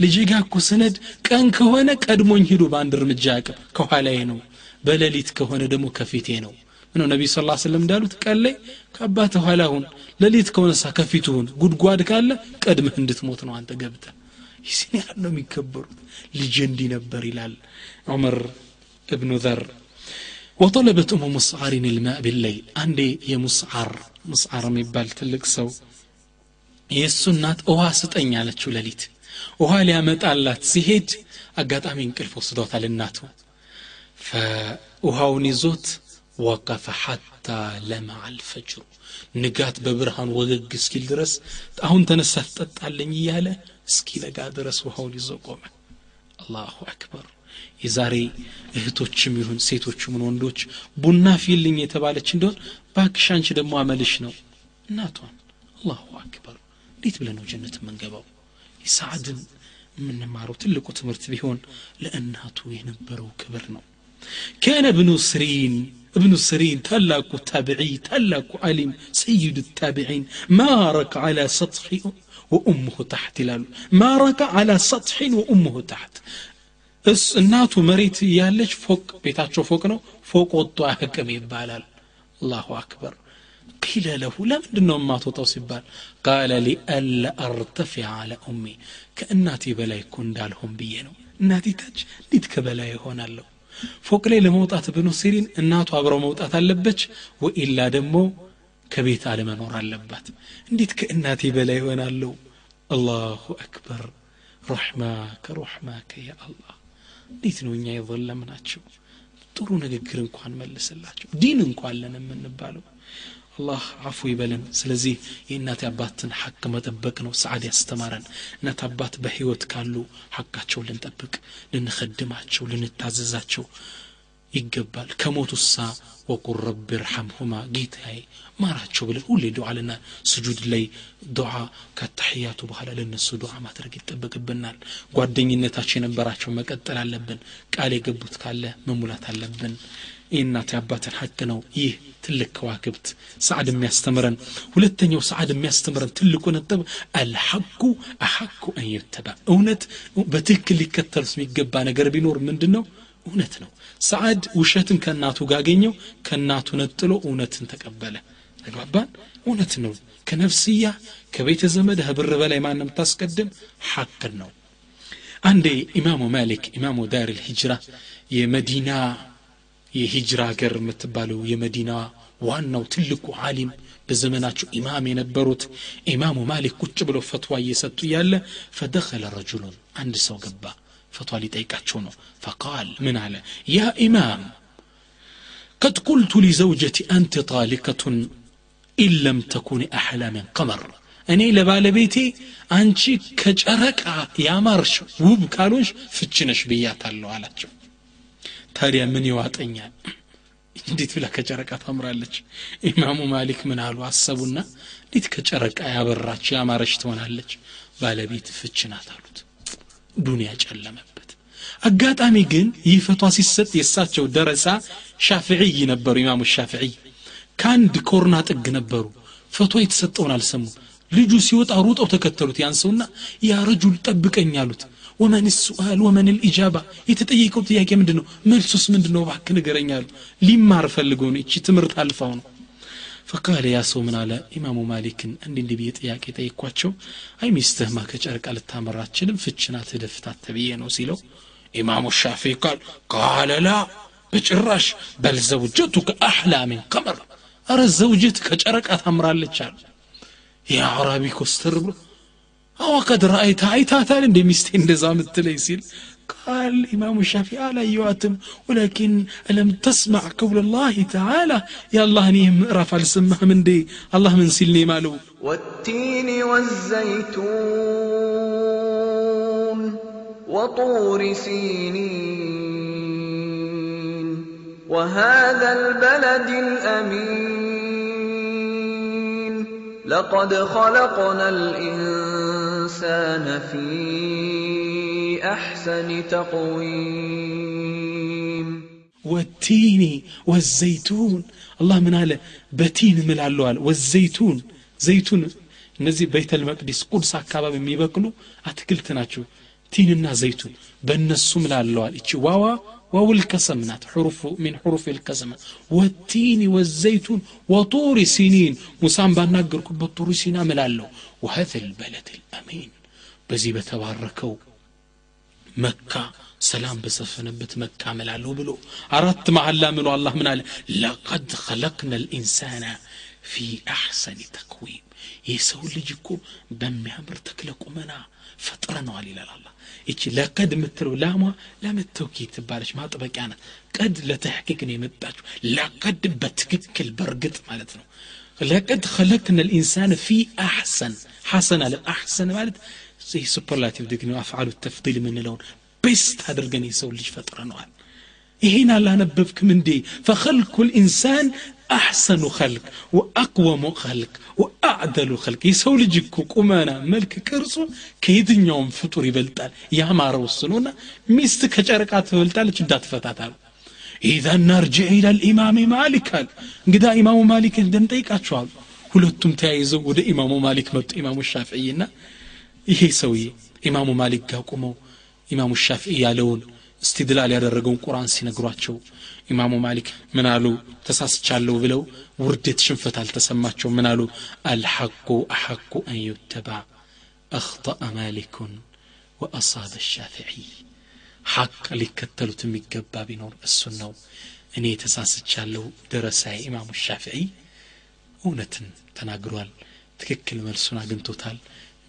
ልጅ ጋ እኮ ስነድ ቀን ከሆነ ቀድሞኝ ሂዱ በአንድ እርምጃ አቅም ከኋላዬ ነው በሌሊት ከሆነ ደግሞ ከፊቴ ነው ምነው ነቢዩ ስ ስለም እንዳሉት ቀን ላይ ከአባት ኋላ ሁን ሌሊት ከሆነሳ ከፊቱ ሁን ጉድጓድ ካለ ቀድመህ እንድትሞት ነው አንተ ገብተ ይህን ያህል ነው የሚከበሩት። ልጅ እንዲህ ነበር ይላል ዑመር እብኑ ዘር። ወጠለበት ኡሙ ሙስዓሪን ልማ ቢለይል አንዴ የሙስዓር ሙስዓር የሚባል ትልቅ ሰው የእሱ እናት ውሃ ስጠኝ አለችው ሌሊት። ውሃ ሊያመጣላት ሲሄድ አጋጣሚ እንቅልፍ ወስዶታል እናቱ። ውሃውን ይዞት ወቀፈ ሐታ ለማ ንጋት በብርሃን ወገግ እስኪል ድረስ አሁን ተነሳ ትጠጣለኝ እያለ እስኪነጋ ድረስ ውሃውን ይዞ ቆመ አላሁ አክበር የዛሬ እህቶችም ይሁን ሴቶችም ወንዶች ቡና ፊልኝ የተባለች እንደሆን ባክሽ አንቺ ደግሞ አመልሽ ነው እናቷን አላሁ አክበር እንዴት ብለ ነው ጀነት የምንገባው የሳዕድን የምንማረው ትልቁ ትምህርት ቢሆን ለእናቱ የነበረው ክብር ነው كان ابن سرين ابن سرين تلاك تابعي تلاك علم سيد التابعين ما رك على سطح وأمه تحت لالو ما ركع على سطح وأمه تحت. اس الناتو مريت يالج فوق بيتاتشو فوقنا فوق وطو أهكم يبالال الله أكبر قيل له لا من دنو ما توتو سبال قال لألا أرتفع على أمي كأناتي بلاي كندال هم بيينو ناتي تاج ليتك بلاي هون اللو فوق ليلة موتات بنو سيرين الناتو أبرو موت أتالبج وإلا دمو ከቤት አለመኖር አለባት። እንዴት ከእናቴ በላይ ይሆናለሁ አላሁ አክበር። ረሕማከ ረሕማከ ያ አላህ። እንዴት ነው እኛ የዘለምናቸው? ጥሩ ንግግር እንኳን መልስላቸው። ዲን እንኳን ለን የምንባለው። አላህ አፉ ይበለን። ስለዚህ የእናት አባትን ሐቅ መጠበቅ ነው ሰዓድ ያስተማረን። እናት አባት በህይወት ካሉ ሐቃቸው ልንጠብቅ ልንኸድማቸው ልንታዘዛቸው ይገባል። ከሞቱሳ ወቁል ረቢ ርሐምሁማ ጌታዬ ማራቸው ብለን ሁሌ ዱዓ ልና ስጁድ ላይ ዱዓ ከታሕያቱ በኋላ ለነሱ ዱዓ ማድረግ ይጠበቅብናል። ጓደኝነታቸው የነበራቸው መቀጠል አለብን። ቃል የገቡት ካለ መሙላት አለብን። የእናት አባትን ሐቅ ነው። ይህ ትልቅ ከዋክብት ሰዓድ የሚያስተምረን። ሁለተኛው ሰዓድ የሚያስተምረን ትልቁ ነጥብ አልሐቁ አሐቁ አን ዩተባ እውነት በትክክል ሊከተሉት የሚገባ ነገር ቢኖር ምንድን ነው እውነት ነው ሰዓድ ውሸትን ከእናቱ ጋገኘው ከእናቱ ነጥሎ እውነትን ተቀበለ። ተግባባን? እውነት ነው። ከነፍስያ ከቤተ ዘመድ ብር በላይ ማንም ታስቀድም? ሐቅን ነው። አንዴ ኢማሙ ማሊክ ኢማሙ ዳር ልሂጅራ የመዲና የሂጅራ ሀገር የምትባለው የመዲና ዋናው ትልቁ ዓሊም በዘመናቸው ኢማም የነበሩት ኢማሙ ማሊክ ቁጭ ብለው ፈትዋ እየሰጡ እያለ ፈደኸለ ረጁሉን አንድ ሰው ገባ ፈትዋ ሊጠይቃቸው ነው ፈቃል ምን አለ ያ ኢማም قد قلت لزوجتي أنت طالقة إن لم تكن أحلى من قمر እኔ ለባለቤቴ አንቺ ከጨረቃ ያማርሽ ውብ ካልሆንሽ ፍችነሽ ብያታለሁ አላቸው ታዲያ ምን ይዋጠኛል እንዴት ብላ ከጨረቃ ታምራለች ኢማሙ ማሊክ ምን አሉ አሰቡና እንዴት ከጨረቃ ያበራች ያማረች ትሆናለች ባለቤት ፍች ናት አሉት ዱንያ ጨለመበት። አጋጣሚ ግን ይህ ፈቷ ሲሰጥ የእሳቸው ደረሳ ሻፍዕይ ነበሩ ኢማሙ ሻፍዕይ ከአንድ ኮርና ጥግ ነበሩ። ፈቷ የተሰጠውን አልሰሙ ልጁ ሲወጣ ሩጠው ተከተሉት። ያን ሰውና ያ ረጁል ጠብቀኝ አሉት። ወመን ሱአል ወመን ልኢጃባ። የተጠየቀው ጥያቄ ምንድን ነው መልሱስ ምንድን ነው ባክ ንገረኝ አሉ። ሊማር ፈልገው ነው። እቺ ትምህርት አልፋው ነው ፈቃለ ያ ሰው ምን አለ? ኢማሙ ማሊክን እንዲ እንዲ ብዬ ጥያቄ ጠይኳቸው አይ ሚስትህማ ከጨርቃ ልታመራ አትችልም ፍችናት ደፍታት ተብዬ ነው ሲለው ኢማሙ ሻፊ ቃል ቃለ ላ በጭራሽ በል ዘውጀቱከ አሕላ ሚን አረ ዘውጀት ከጨረቃ ታምራለች አሉ ያ አራቢ ኮስተር ብሎ አዋ ቀድ ረአይታ አይታታል እንደ ሚስቴ እንደዛ ምትለይ ሲል قال إمام الشافعي لا يواتم ولكن ألم تسمع قول الله تعالى؟ يا الله نيم رفع السماء من دي الله من سلني مالو. والتين والزيتون وطور سينين وهذا البلد الأمين. لقد خلقنا الإنسان في أحسن تقويم والتين والزيتون الله من على بتين من علوال والزيتون زيتون እነዚህ ቤተል መቅዲስ ቁድስ አካባቢ የሚበቅሉ አትክልት ናቸው ቲንና ዘይቱን በእነሱም ላለዋል እቺ ዋዋ واو الكسم نات حروف من حروف الكسم والتين والزيتون وطور سنين مسام بناقر كب طور سينا ملالو وهذا البلد الأمين بزي بتباركو مكة سلام بسفن بتمكة ملالو بلو أردت مع اللامل الله من لقد خلقنا الإنسان في أحسن تقويم يسول لجكو بمي عمر تكلك أمنا فترنا علي الله إيش لقد مترو لاما لا متوكي تبارش ما تبقى أنا قد لا تحققني متاش لقد بتكك البرقت مالتنا لقد خلقنا الإنسان في أحسن حسن الأحسن مالت ይህ ሱፐርላቲቭ ዲግሪ አፍዓሉ ተፍዲል የምንለውን ቤስት አድርገን የሰው ልጅ ፈጥረነዋል ይሄን አላነበብክም እንዴ ፈኸልኩ ልኢንሳን አሕሰኑ ኸልቅ ወአቅወሙ ኸልቅ ወአዕደሉ ኸልቅ የሰው ልጅ እኮ ቁመና መልክ ቅርጹ ከየትኛውም ፍጡር ይበልጣል ያማረው ስለሆነ ሚስት ከጨረቃ ትበልጣለች እንዳትፈታታሉ ኢዛ ናርጅዕ ኢላል ኢማም ማሊክ አሉ እንግዳ ኢማሙ ማሊክ እንደንጠይቃቸዋሉ ሁለቱም ተያይዘው ወደ ኢማሙ ማሊክ መጡ ኢማሙ ሻፍዕይና ይሄ ሰውዬ ኢማሙ ማሊክ ጋር ቁመው ኢማሙ ሻፍዒ ያለውን እስትድላል ያደረገውን ቁርአን ሲነግሯቸው ኢማሙ ማሊክ ምን አሉ? ተሳስቻለሁ ብለው ውርደት ሽንፈት አልተሰማቸው። ምን አሉ? አልሐቁ አሐቁ አን ዩተባ አኽጠአ ማሊኩን ወአሳበ ሻፍዒ ሐቅ ሊከተሉት የሚገባ ቢኖር እሱን ነው። እኔ ተሳስቻለሁ ደረሳይ ኢማሙ ሻፍዒ እውነትን ተናግሯል። ትክክል መልሱን አግኝቶታል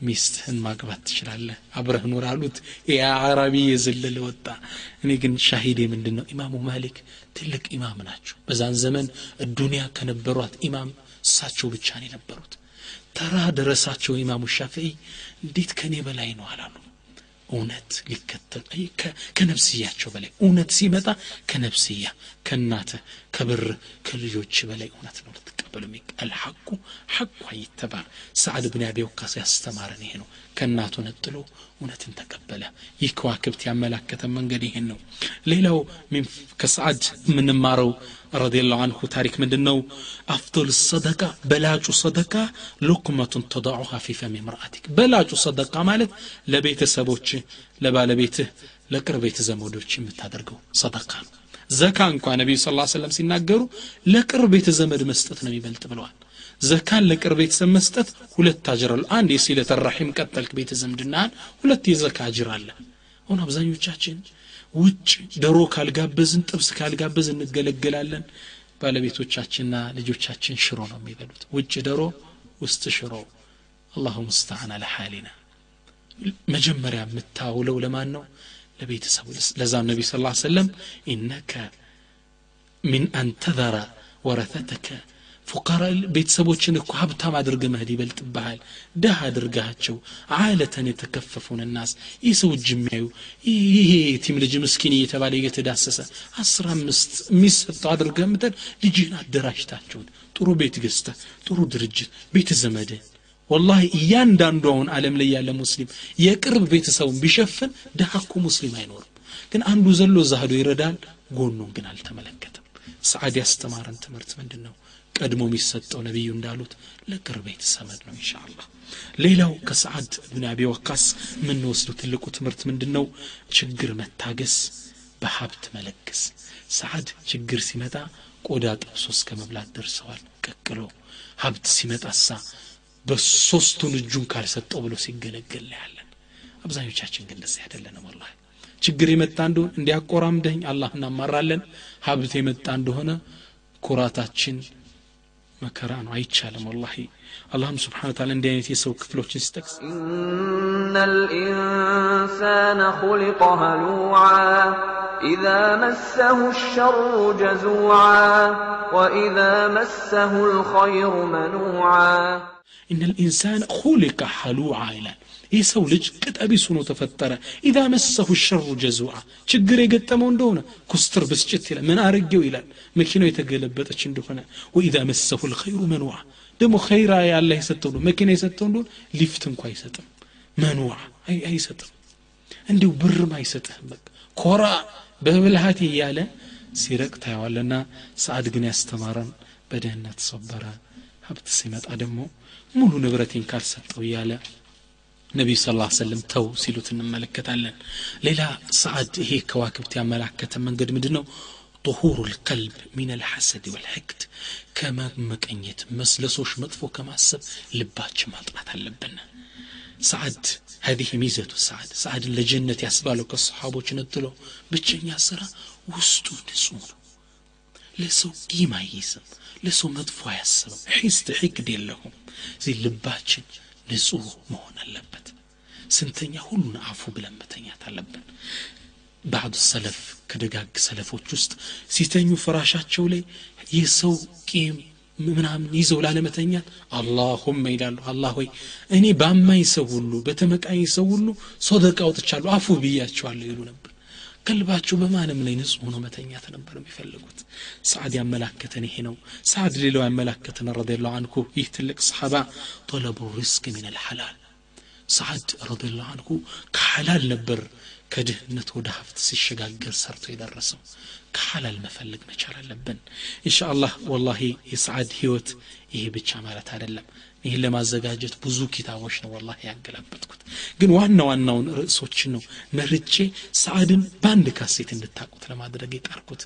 ሚስትህን ማግባት ትችላለህ? አብረህ ኑር አሉት። የአረቢ የዘለለ ወጣ። እኔ ግን ሻሂዴ ምንድን ነው ኢማሙ ማሊክ ትልቅ ኢማም ናቸው። በዛን ዘመን ዱንያ ከነበሯት ኢማም እሳቸው ብቻ ነው የነበሩት። ተራ ደረሳቸው ኢማሙ ሻፊዒ። እንዴት ከኔ በላይ ነው አላሉ። እውነት ሊከተል ከነፍስያቸው በላይ እውነት ሲመጣ ከነፍስያ ከእናትህ ከብር ከልጆች በላይ እውነት ነው አይቀበሉም አልሐቁ ሐቁ አይተባ። ሰዓድ ብን አቢ ወቃስ ያስተማረን ይሄ ነው። ከእናቱ ነጥሎ እውነትን ተቀበለ። ይህ ከዋክብት ያመላከተ መንገድ ይሄን ነው። ሌላው ከሰዓድ የምንማረው ረዲላሁ አንሁ ታሪክ ምንድን ነው አፍዶል ሰደቃ በላጩ ሰደቃ ሉክመቱን ተዳዑሃ ፊ ፈሚ ምርአቲክ። በላጩ ሰደቃ ማለት ለቤተሰቦች ለባለቤትህ ለቅርብ ቤት ዘመዶች የምታደርገው ሰደቃ ነው። ዘካ እንኳ ነቢዩ ስ ሰለም ሲናገሩ ለቅርብ ቤተ ዘመድ መስጠት ነው የሚበልጥ ብለዋል። ዘካን ለቅርብ ቤተሰብ መስጠት ሁለት አጅር አለ አንድ የሲለተ ራሒም ቀጠልክ ቤተ ዘምድናህን ሁለት የዘካ አጅር አለ። አሁን አብዛኞቻችን ውጭ ዶሮ ካልጋበዝን ጥብስ ካልጋበዝ እንገለገላለን። ባለቤቶቻችንና ልጆቻችን ሽሮ ነው የሚበሉት። ውጭ ዶሮ ውስጥ ሽሮ። አላሁ ሙስተዓን አለ መጀመሪያ የምታውለው ለማን ነው ለቤተሰቡ ለዛም ነቢ ስ ሰለም ኢነከ ሚን አንተዘረ ወረተተከ ፉቃራ ቤተሰቦችን እኮ ሀብታም አድርገ መሄድ ይበልጥብሃል ደህ አድርጋቸው አለተን የተከፈፉን ናስ ይህ ሰው እጅ የሚያዩ ይሄ የቲም ልጅ ምስኪን እየተባለ እየተዳሰሰ አስራ አምስት የሚሰጠው አድርገ ምትል ልጅህን አደራጅታቸውን ጥሩ ቤት ገዝተ ጥሩ ድርጅት ቤተ ዘመድህ ወላሂ እያንዳንዱ አሁን ዓለም ላይ ያለ ሙስሊም የቅርብ ቤተሰቡን ቢሸፍን ድሃ እኮ ሙስሊም አይኖርም። ግን አንዱ ዘሎ ዛህዶ ይረዳል ጎኑን ግን አልተመለከተም። ሰዓድ ያስተማረን ትምህርት ምንድን ነው ቀድሞ የሚሰጠው ነቢዩ እንዳሉት ለቅርብ ቤተሰመድ ነው ኢንሻአላህ። ሌላው ከሰዓድ ብን አቢ ወቃስ የምንወስደው ትልቁ ትምህርት ምንድን ነው ችግር መታገስ በሀብት መለገስ። ሰዓድ ችግር ሲመጣ ቆዳ ጠብሶ እስከ መብላት ደርሰዋል። ቀቅሎ ሀብት ሲመጣሳ በሶስቱን እጁን ካልሰጠው ብሎ ሲገለገል ያለን አብዛኞቻችን ግን እንደዚህ አይደለንም ወላሂ ችግር የመጣ እንደሆን እንዲያቆራምደኝ አላህ እናማራለን ሀብት የመጣ እንደሆነ ኩራታችን መከራ ነው አይቻልም ወላሂ አላህም ስብሓን ታላ እንዲህ አይነት የሰው ክፍሎችን ሲጠቅስ إن الإنسان خلق هلوعا إذا مسه الشر جزوعا وإذا مسه الخير منوعا إن الإنسان خلق حلوعا ይላል ይህ ሰው ልጅ ቅጠቢስ ሆኖ ተፈጠረ ኢዛ መሰሁ ሸሩ ጀዙዓ ችግር የገጠመው እንደሆነ ኩስትር ብስጭት ይላል ምን አርጌው ይላል መኪናው የተገለበጠች እንደሆነ ወኢዛ መሰሁ ልኸይሩ መንዋ ደግሞ ኸይራ ያለ የሰጠው ነው መኪና የሰጠው እንደሆነ ሊፍት እንኳ አይሰጥም መንዋ አይሰጥም እንዲሁ ብርም አይሰጥህም በቃ ኮራ በብልሃት እያለ ሲረቅ ታየዋለና ሰዓድ ግን ያስተማረን በድህነት ሰበረ ሀብት ሲመጣ ደግሞ ሙሉ ንብረቴን ካልሰጠው እያለ ነቢዩ ስ ላ ስለም ተው ሲሉት እንመለከታለን። ሌላ ሰዓድ ይሄ ከዋክብት ያመላከተ መንገድ ምንድን ነው طهور القلب من الحسد والحقد كما مقنيت مسلسوش مطفو كما سب لباتش ما طلعت سعد هذه ميزة سعد سعد لجنة يسبالك الصحابة نتلو بتشن ياسرا وستو نسونو لسو قيمة يسم ለሰው መጥፎ አያስብም። ሒስድ ሕቅድ የለሁም እዚህ ልባችን ንጹህ መሆን አለበት። ስንተኛ ሁሉን አፉ ብለን መተኛት አለብን። ባዕዱ ሰለፍ ከደጋግ ሰለፎች ውስጥ ሲተኙ ፍራሻቸው ላይ የሰው ቂም ምናምን ይዘው ላለመተኛት አላሁመ ይላሉ። አላህ ሆይ እኔ ባማኝ ሰው ሁሉ በተመቃኝ ሰው ሁሉ ሶደቃ አውጥቻለሁ። አፉ ብያቸዋለሁ ይሉ ነበር ቀልባቸው በማንም ላይ ንጹህ ሆኖ መተኛት ነበር የሚፈልጉት ሰዓድ ያመላከተን ይሄ ነው ሰዓድ ሌላው ያመላከተን ረዲላሁ አንሁ ይህ ትልቅ ሰሓባ ጠለቡ ሪዝቅ ምን ልሐላል ሰዓድ ረዲላሁ አንሁ ከሐላል ነበር ከድህነት ወደ ሀብት ሲሸጋገር ሰርቶ የደረሰው ከሐላል መፈለግ መቻል አለብን ኢንሻ አላህ ወላሂ የሰዓድ ህይወት ይሄ ብቻ ማለት አይደለም ይህን ለማዘጋጀት ብዙ ኪታቦች ነው ወላ ያገላበጥኩት ግን ዋና ዋናውን ርዕሶችን ነው መርጬ ሰዓድን በአንድ ካሴት እንድታቁት ለማድረግ የጣርኩት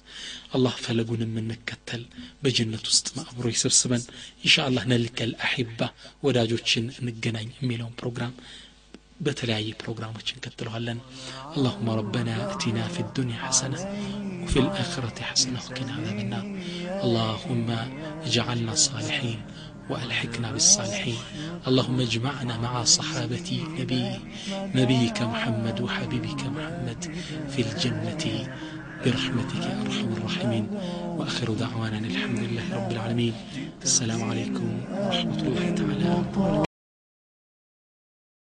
አላህ ፈለጉን የምንከተል በጀነት ውስጥ ማዕብሮ ይሰብስበን ኢንሻ አላህ ነልከል አሒባ ወዳጆችን እንገናኝ የሚለውን ፕሮግራም በተለያየ ፕሮግራሞች እንቀጥለዋለን اللهم ربنا اتنا في الدنيا حسنة وفي الآخرة حسنة وقنا عذاب النار اللهم اجعلنا صالحين وألحقنا بالصالحين. اللهم اجمعنا مع صحابة نبي نبيك محمد وحبيبك محمد في الجنة برحمتك يا أرحم الراحمين. وآخر دعوانا الحمد لله رب العالمين. السلام عليكم ورحمة الله تعالى